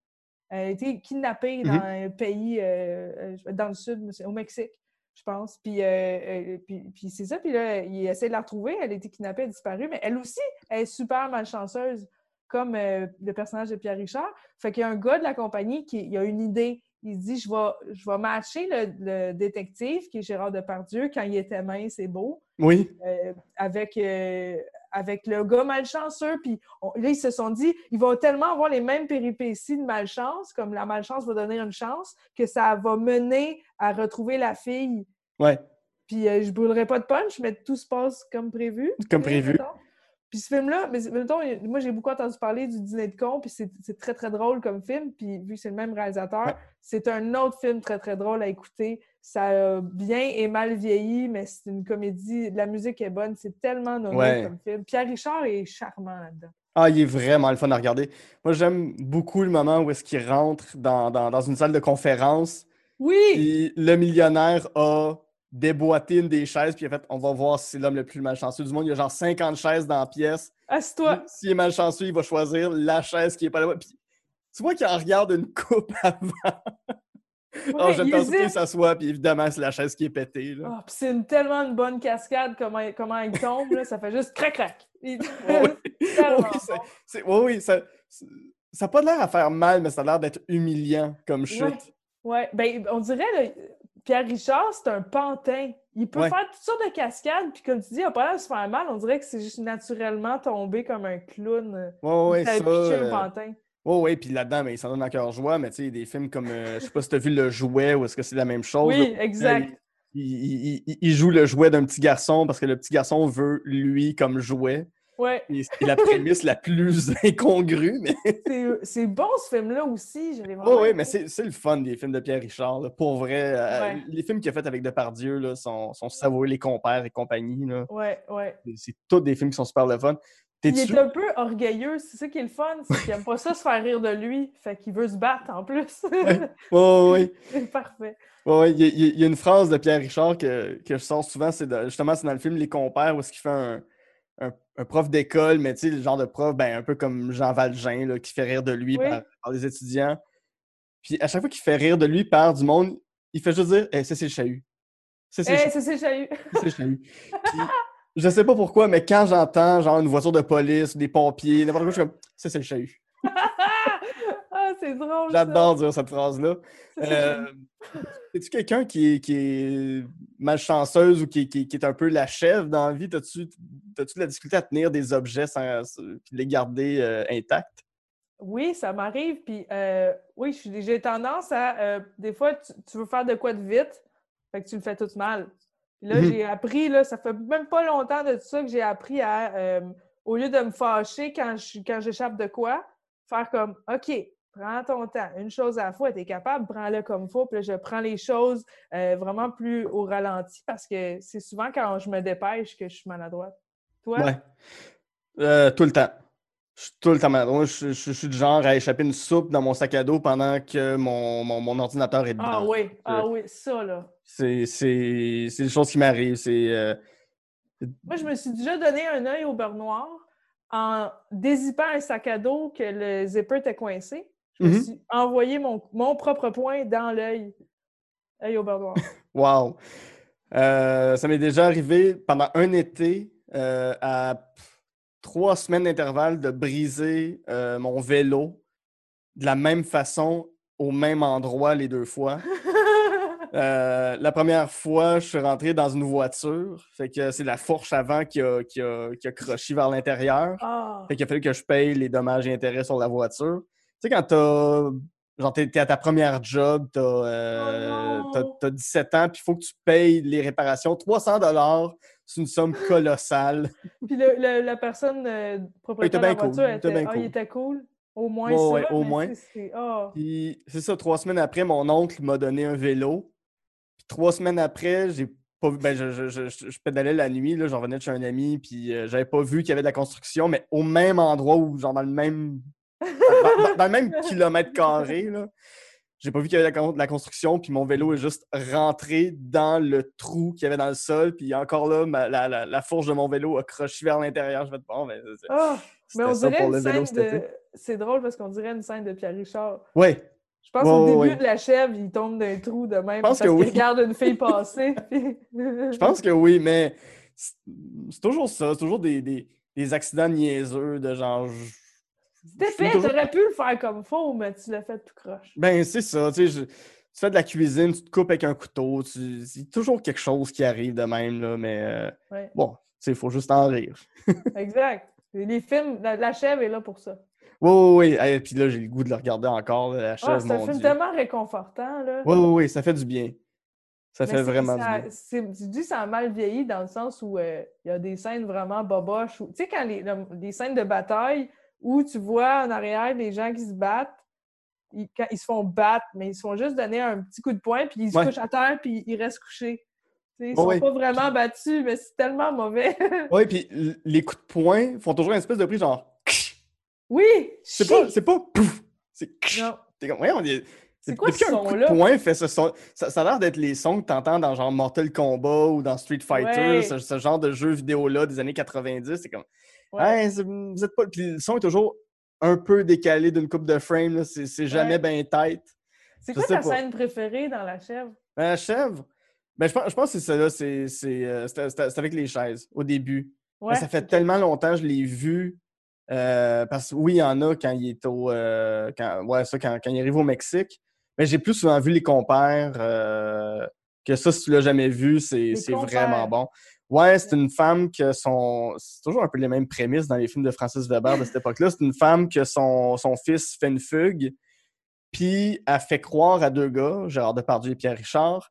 Elle a été kidnappée dans Mhm. un pays euh, euh, dans le sud, au Mexique, je pense. Puis, euh, puis, puis c'est ça. Puis là, il essaie de la retrouver. Elle a été kidnappée, elle a disparu. Mais elle aussi, elle est super malchanceuse, comme euh, le personnage de Pierre Richard. Fait qu'il y a un gars de la compagnie qui il a une idée. Il se dit je vais, je vais matcher le, le détective, qui est Gérard Depardieu, quand il était mince et beau Oui. euh, avec, euh, avec le gars malchanceux. Puis on- là, ils se sont dit, ils vont tellement avoir les mêmes péripéties de malchance, comme la malchance va donner une chance, que ça va mener à retrouver la fille. Ouais. Puis je brûlerai pas de punch, mais tout se passe comme prévu. Comme prévu. mettons. Puis ce film-là, mais mettons, moi j'ai beaucoup entendu parler du Dîner de con, puis c'est très très drôle comme film, puis vu que c'est le même réalisateur, Ouais. c'est un autre film très très drôle à écouter. Ça a bien et mal vieilli, mais c'est une comédie, la musique est bonne, c'est tellement nommé Ouais. comme film. Pierre Richard est charmant là-dedans. Ah, il est vraiment le fun à regarder. Moi, j'aime beaucoup le moment où est-ce qu'il rentre dans, dans- dans une salle de conférence, Oui! puis le millionnaire a déboîté une des chaises, puis il a fait « On va voir si c'est l'homme le plus malchanceux du monde. » Il y a genre 50 chaises dans la pièce. Assieds-toi! S'il est malchanceux, il va choisir la chaise qui est pas là-bas. Puis, tu vois qu'il en regarde une coupe avant. Alors, Ouais, je pense qu'il s'assoit, puis évidemment, c'est la chaise qui est pétée. Là. Ah, puis c'est une, tellement une bonne cascade, comment, comment il tombe, là, ça fait juste crac-crac. Il- Ouais, oui. Oui, bon. oui, oui, ça n'a pas l'air à faire mal, mais ça a l'air d'être humiliant comme chute. Ouais. Ouais, ben, on dirait, là, Pierre Richard, c'est un pantin. Il peut Ouais. faire toutes sortes de cascades, puis comme tu dis, il n'a pas l'air de se faire mal. On dirait que c'est juste naturellement tombé comme un clown. Ouais, ouais, ça. euh, pantin. Ouais, ouais, puis là-dedans, ben, il s'en donne encore joie, mais tu sais, des films comme, euh, je sais pas si t'as vu Le Jouet ou est-ce que c'est la même chose. Oui, là, exact. Il, il- il- il joue le jouet d'un petit garçon parce que le petit garçon veut lui comme jouet. Ouais, c'est la prémisse la plus incongrue, mais. c'est- c'est bon ce film-là aussi. Je l'ai vraiment Oui, oui, mais c'est le fun des films de Pierre Richard. là. Pour vrai, euh, les films qu'il a fait avec Depardieu là, sont, sont savoureux, Les Compères et compagnie. là. Ouais, ouais. C'est- tous des films qui sont super le fun. Il est un peu orgueilleux, c'est ça qui est le fun, c'est qu'il aime pas ça se faire rire de lui, fait qu'il veut se battre en plus. Ouais, ouais, c'est parfait. ouais. Il y, a- il une phrase de Pierre Richard que, que je sors souvent, c'est justement c'est dans le film Les Compères où est-ce qu'il fait un, un- un prof d'école, mais tu sais, le genre de prof, ben, un peu comme Jean Valjean, là, qui fait rire de lui Oui. par, par les étudiants. Puis à chaque fois qu'il fait rire de lui par du monde, il fait juste dire Eh, ça c'est le chahut. C'est le Hey, chahut. c'est c'est chahut. C'est le chahut. Puis, je sais pas pourquoi, mais quand j'entends genre une voiture de police, des pompiers, n'importe quoi, je suis comme ça c'est le chahut. C'est drôle. J'adore dire cette phrase-là. Euh, Es-tu quelqu'un qui est, qui est malchanceuse ou qui, qui- qui est un peu la chèvre dans la vie? T'as-tu as-tu de la difficulté à tenir des objets sans, puis les garder euh, intacts? Oui, ça m'arrive. Puis euh, oui, j'ai tendance à. des fois, tu, tu veux faire de quoi de vite. Fait que tu le fais tout mal. Puis là, Mhm. j'ai appris, là, ça fait même pas longtemps de ça que j'ai appris à, au lieu de me fâcher quand j'échappe de quoi, faire comme, OK, prends ton temps, une chose à la fois, t'es capable, prends-le comme faut, puis là, je prends les choses euh, vraiment plus au ralenti parce que c'est souvent quand je me dépêche que je suis maladroite. Toi? Ouais. Euh, tout le temps. Je suis tout le temps maladroit. Je, je- je suis du genre à échapper une soupe dans mon sac à dos pendant que mon, mon, mon ordinateur est dedans. Ah oui, ah oui, ça, là. C'est des choses qui m'arrivent. Euh, Moi, je me suis déjà donné un œil au beurre noir en dézippant un sac à dos que le zipper était coincé. Je me Mhm. suis envoyé mon, mon propre poing dans l'œil. Œil au beurre noir. Wow! Euh, ça m'est déjà arrivé pendant un été euh, à trois semaines d'intervalle de briser euh, mon vélo de la même façon au même endroit les deux fois. Euh, la première fois, je suis rentré dans une voiture. Fait que c'est la fourche avant qui a, qui a, qui a croché vers l'intérieur. Fait qu'il a fallu que je paye les dommages et intérêts sur la voiture. Tu sais, quand t'as. Genre, t'es t'es à ta première job, t'as euh, Oh non! t'as- t'as 17 ans, puis il faut que tu payes les réparations. 300 c'est une somme colossale. Puis le, le- la personne euh, propriétaire de la cool, voiture, elle était ah, cool. il était cool? Au moins Ouais, ça. ouais, au moins. c'est- ah. Puis c'est ça, trois semaines après, mon oncle m'a donné un vélo. Puis trois semaines après, j'ai pas vu. Ben, je, je, je, je- pédalais la nuit, là, j'en revenais de chez un ami, puis euh, j'avais pas vu qu'il y avait de la construction, mais au même endroit où, genre dans le même. Dans, le même kilomètre carré, là. J'ai pas vu qu'il y avait de la, construction, puis mon vélo est juste rentré dans le trou qu'il y avait dans le sol, puis encore là, ma- la, la, la fourche de mon vélo a croché vers l'intérieur. Je vais bon, ben, c'est- Ah! Mais on dirait pour une scène de. C'est drôle parce qu'on dirait une scène de Pierre Richard. Ouais, Je pense Ouais, au ouais, début ouais. de la chèvre, il tombe d'un trou de même pense parce que qu'il oui. regarde une fille passer. puis- Je pense que oui, mais c'est c'est toujours ça. C'est toujours des, des, des accidents niaiseux de genre. C'était fait, t'aurais pu le faire comme faux, mais tu l'as fait tout croche. Ben, c'est ça. Tu sais, je- tu fais de la cuisine, tu te coupes avec un couteau. tu- C'est toujours quelque chose qui arrive de même, là, mais euh, Ouais. bon, tu sais, il faut juste en rire. Exact. Les films, la, la chèvre est là pour ça. Oui, oui, oui. Puis là, j'ai le goût de le regarder encore, la Ah, chèvre, c'est un mon film Dieu. tellement réconfortant, là. Oui, oui, oui, ça fait du bien. Ça Mais fait vraiment du bien. Tu dis que ça a mal vieilli dans le sens où euh, il y a des scènes vraiment boboches. Tu sais, quand les, le- les scènes de bataille où tu vois en arrière les gens qui se battent, ils, quand ils se font battre, mais ils se font juste donner un petit coup de poing, puis ils se Ouais. couchent à terre, puis ils restent couchés. Ils Ouais, sont pas vraiment battus, mais c'est tellement mauvais. Oui, puis les coups de poing font toujours une espèce de prix genre. oui! C'est pas, c'est pas pouf, c'est. T'es comme, C'est quoi ce son-là? poing fait ce son, ça, ça a l'air d'être les sons que t'entends dans genre Mortal Kombat ou dans Street Fighter, Ouais. ce, ce genre de jeux vidéo-là des années 90. C'est comme, Ouais. Hey, c'est- vous êtes pas. Puis le son est toujours un peu décalé d'une coupe de frame, là, c'est c'est jamais Ouais. bien tête. C'est quoi ta pas. scène préférée dans La chèvre? Ben, La chèvre, ben, je, pense, je pense que c'est ça, là, c'est c'est, euh, c'était avec les chaises au début. Ben, ça fait tellement longtemps que je l'ai vu. euh, parce que oui, il y en a quand il est au. euh, quand, ouais, ça, quand, quand il arrive au Mexique. Mais j'ai plus souvent vu les compères euh, que ça, si tu l'as jamais vu, c'est vraiment bon. Ouais, c'est une femme que son. C'est toujours un peu les mêmes prémices dans les films de Francis Weber de cette époque-là. C'est une femme que son, son fils fait une fugue, puis elle fait croire à deux gars, Gérard Depardieu et Pierre Richard,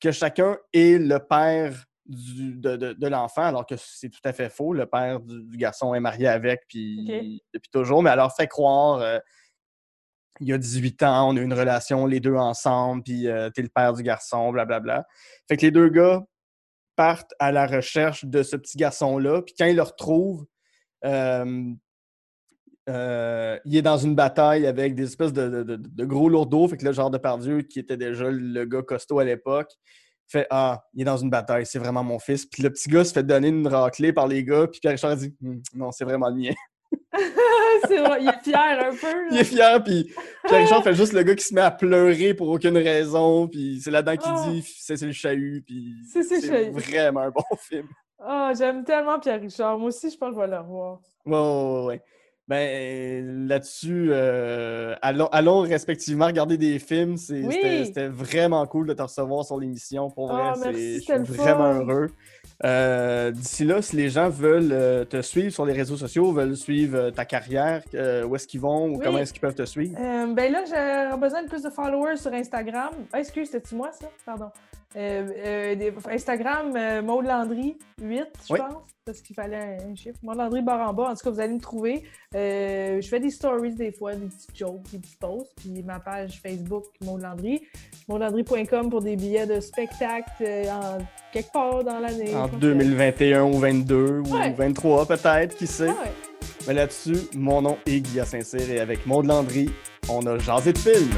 que chacun est le père du- de, de- de l'enfant, alors que c'est tout à fait faux. Le père du, du garçon est marié avec puis, depuis toujours, mais elle leur fait croire euh, il y a 18 ans, on a une relation, les deux ensemble, puis euh, t'es le père du garçon, blablabla. Fait que les deux gars partent à la recherche de ce petit garçon-là, puis quand ils le retrouvent, euh, il est dans une bataille avec des espèces de, gros lourdeaux. Fait que là, genre de Pardieu, qui était déjà le gars costaud à l'époque, fait Ah, il est dans une bataille, c'est vraiment mon fils. Puis le petit gars se fait donner une raclée par les gars, puis Pierre Richard dit Hum, Non, c'est vraiment le mien. C'est vrai, il est fier un peu. il est fier, puis Pierre Richard fait juste le gars qui se met à pleurer pour aucune raison, puis c'est là-dedans qu'il Ah. dit C'est le chahut, puis C'est- vraiment un bon film. Ah, j'aime tellement Pierre Richard. Moi aussi, je pense que je vais le revoir. Ouais, ouais, ouais. Ben, là-dessus, euh, allons, allons respectivement regarder des films. Oui. C'était vraiment cool de te recevoir sur l'émission. Pour vrai, c'est- merci, je c'était suis le vraiment fun. heureux. Euh, D'ici là, si les gens veulent euh, te suivre sur les réseaux sociaux, veulent suivre ta carrière, euh, où est-ce qu'ils vont ou Oui. comment est-ce qu'ils peuvent te suivre? Ben là, j'ai besoin de plus de followers sur Instagram. Ah, excuse, c'était-tu moi, ça? Pardon. Euh, euh, Instagram, euh, Maud Landry 8, je Oui. pense, parce qu'il fallait un, un chiffre. Maud Landry barre en bas. En tout cas, vous allez me trouver. Euh, je fais des stories des fois, des petites jokes, des petites posts. Puis ma page Facebook, Maud Landry. MaudLandry.com pour des billets de spectacle en quelque part dans l'année. En Pas que- 2021 ou 22 ou Ouais. 23 peut-être, qui sait. Ouais. Mais là-dessus, mon nom est Guy Saint-Cyr et avec Maud Landry, on a jasé de film.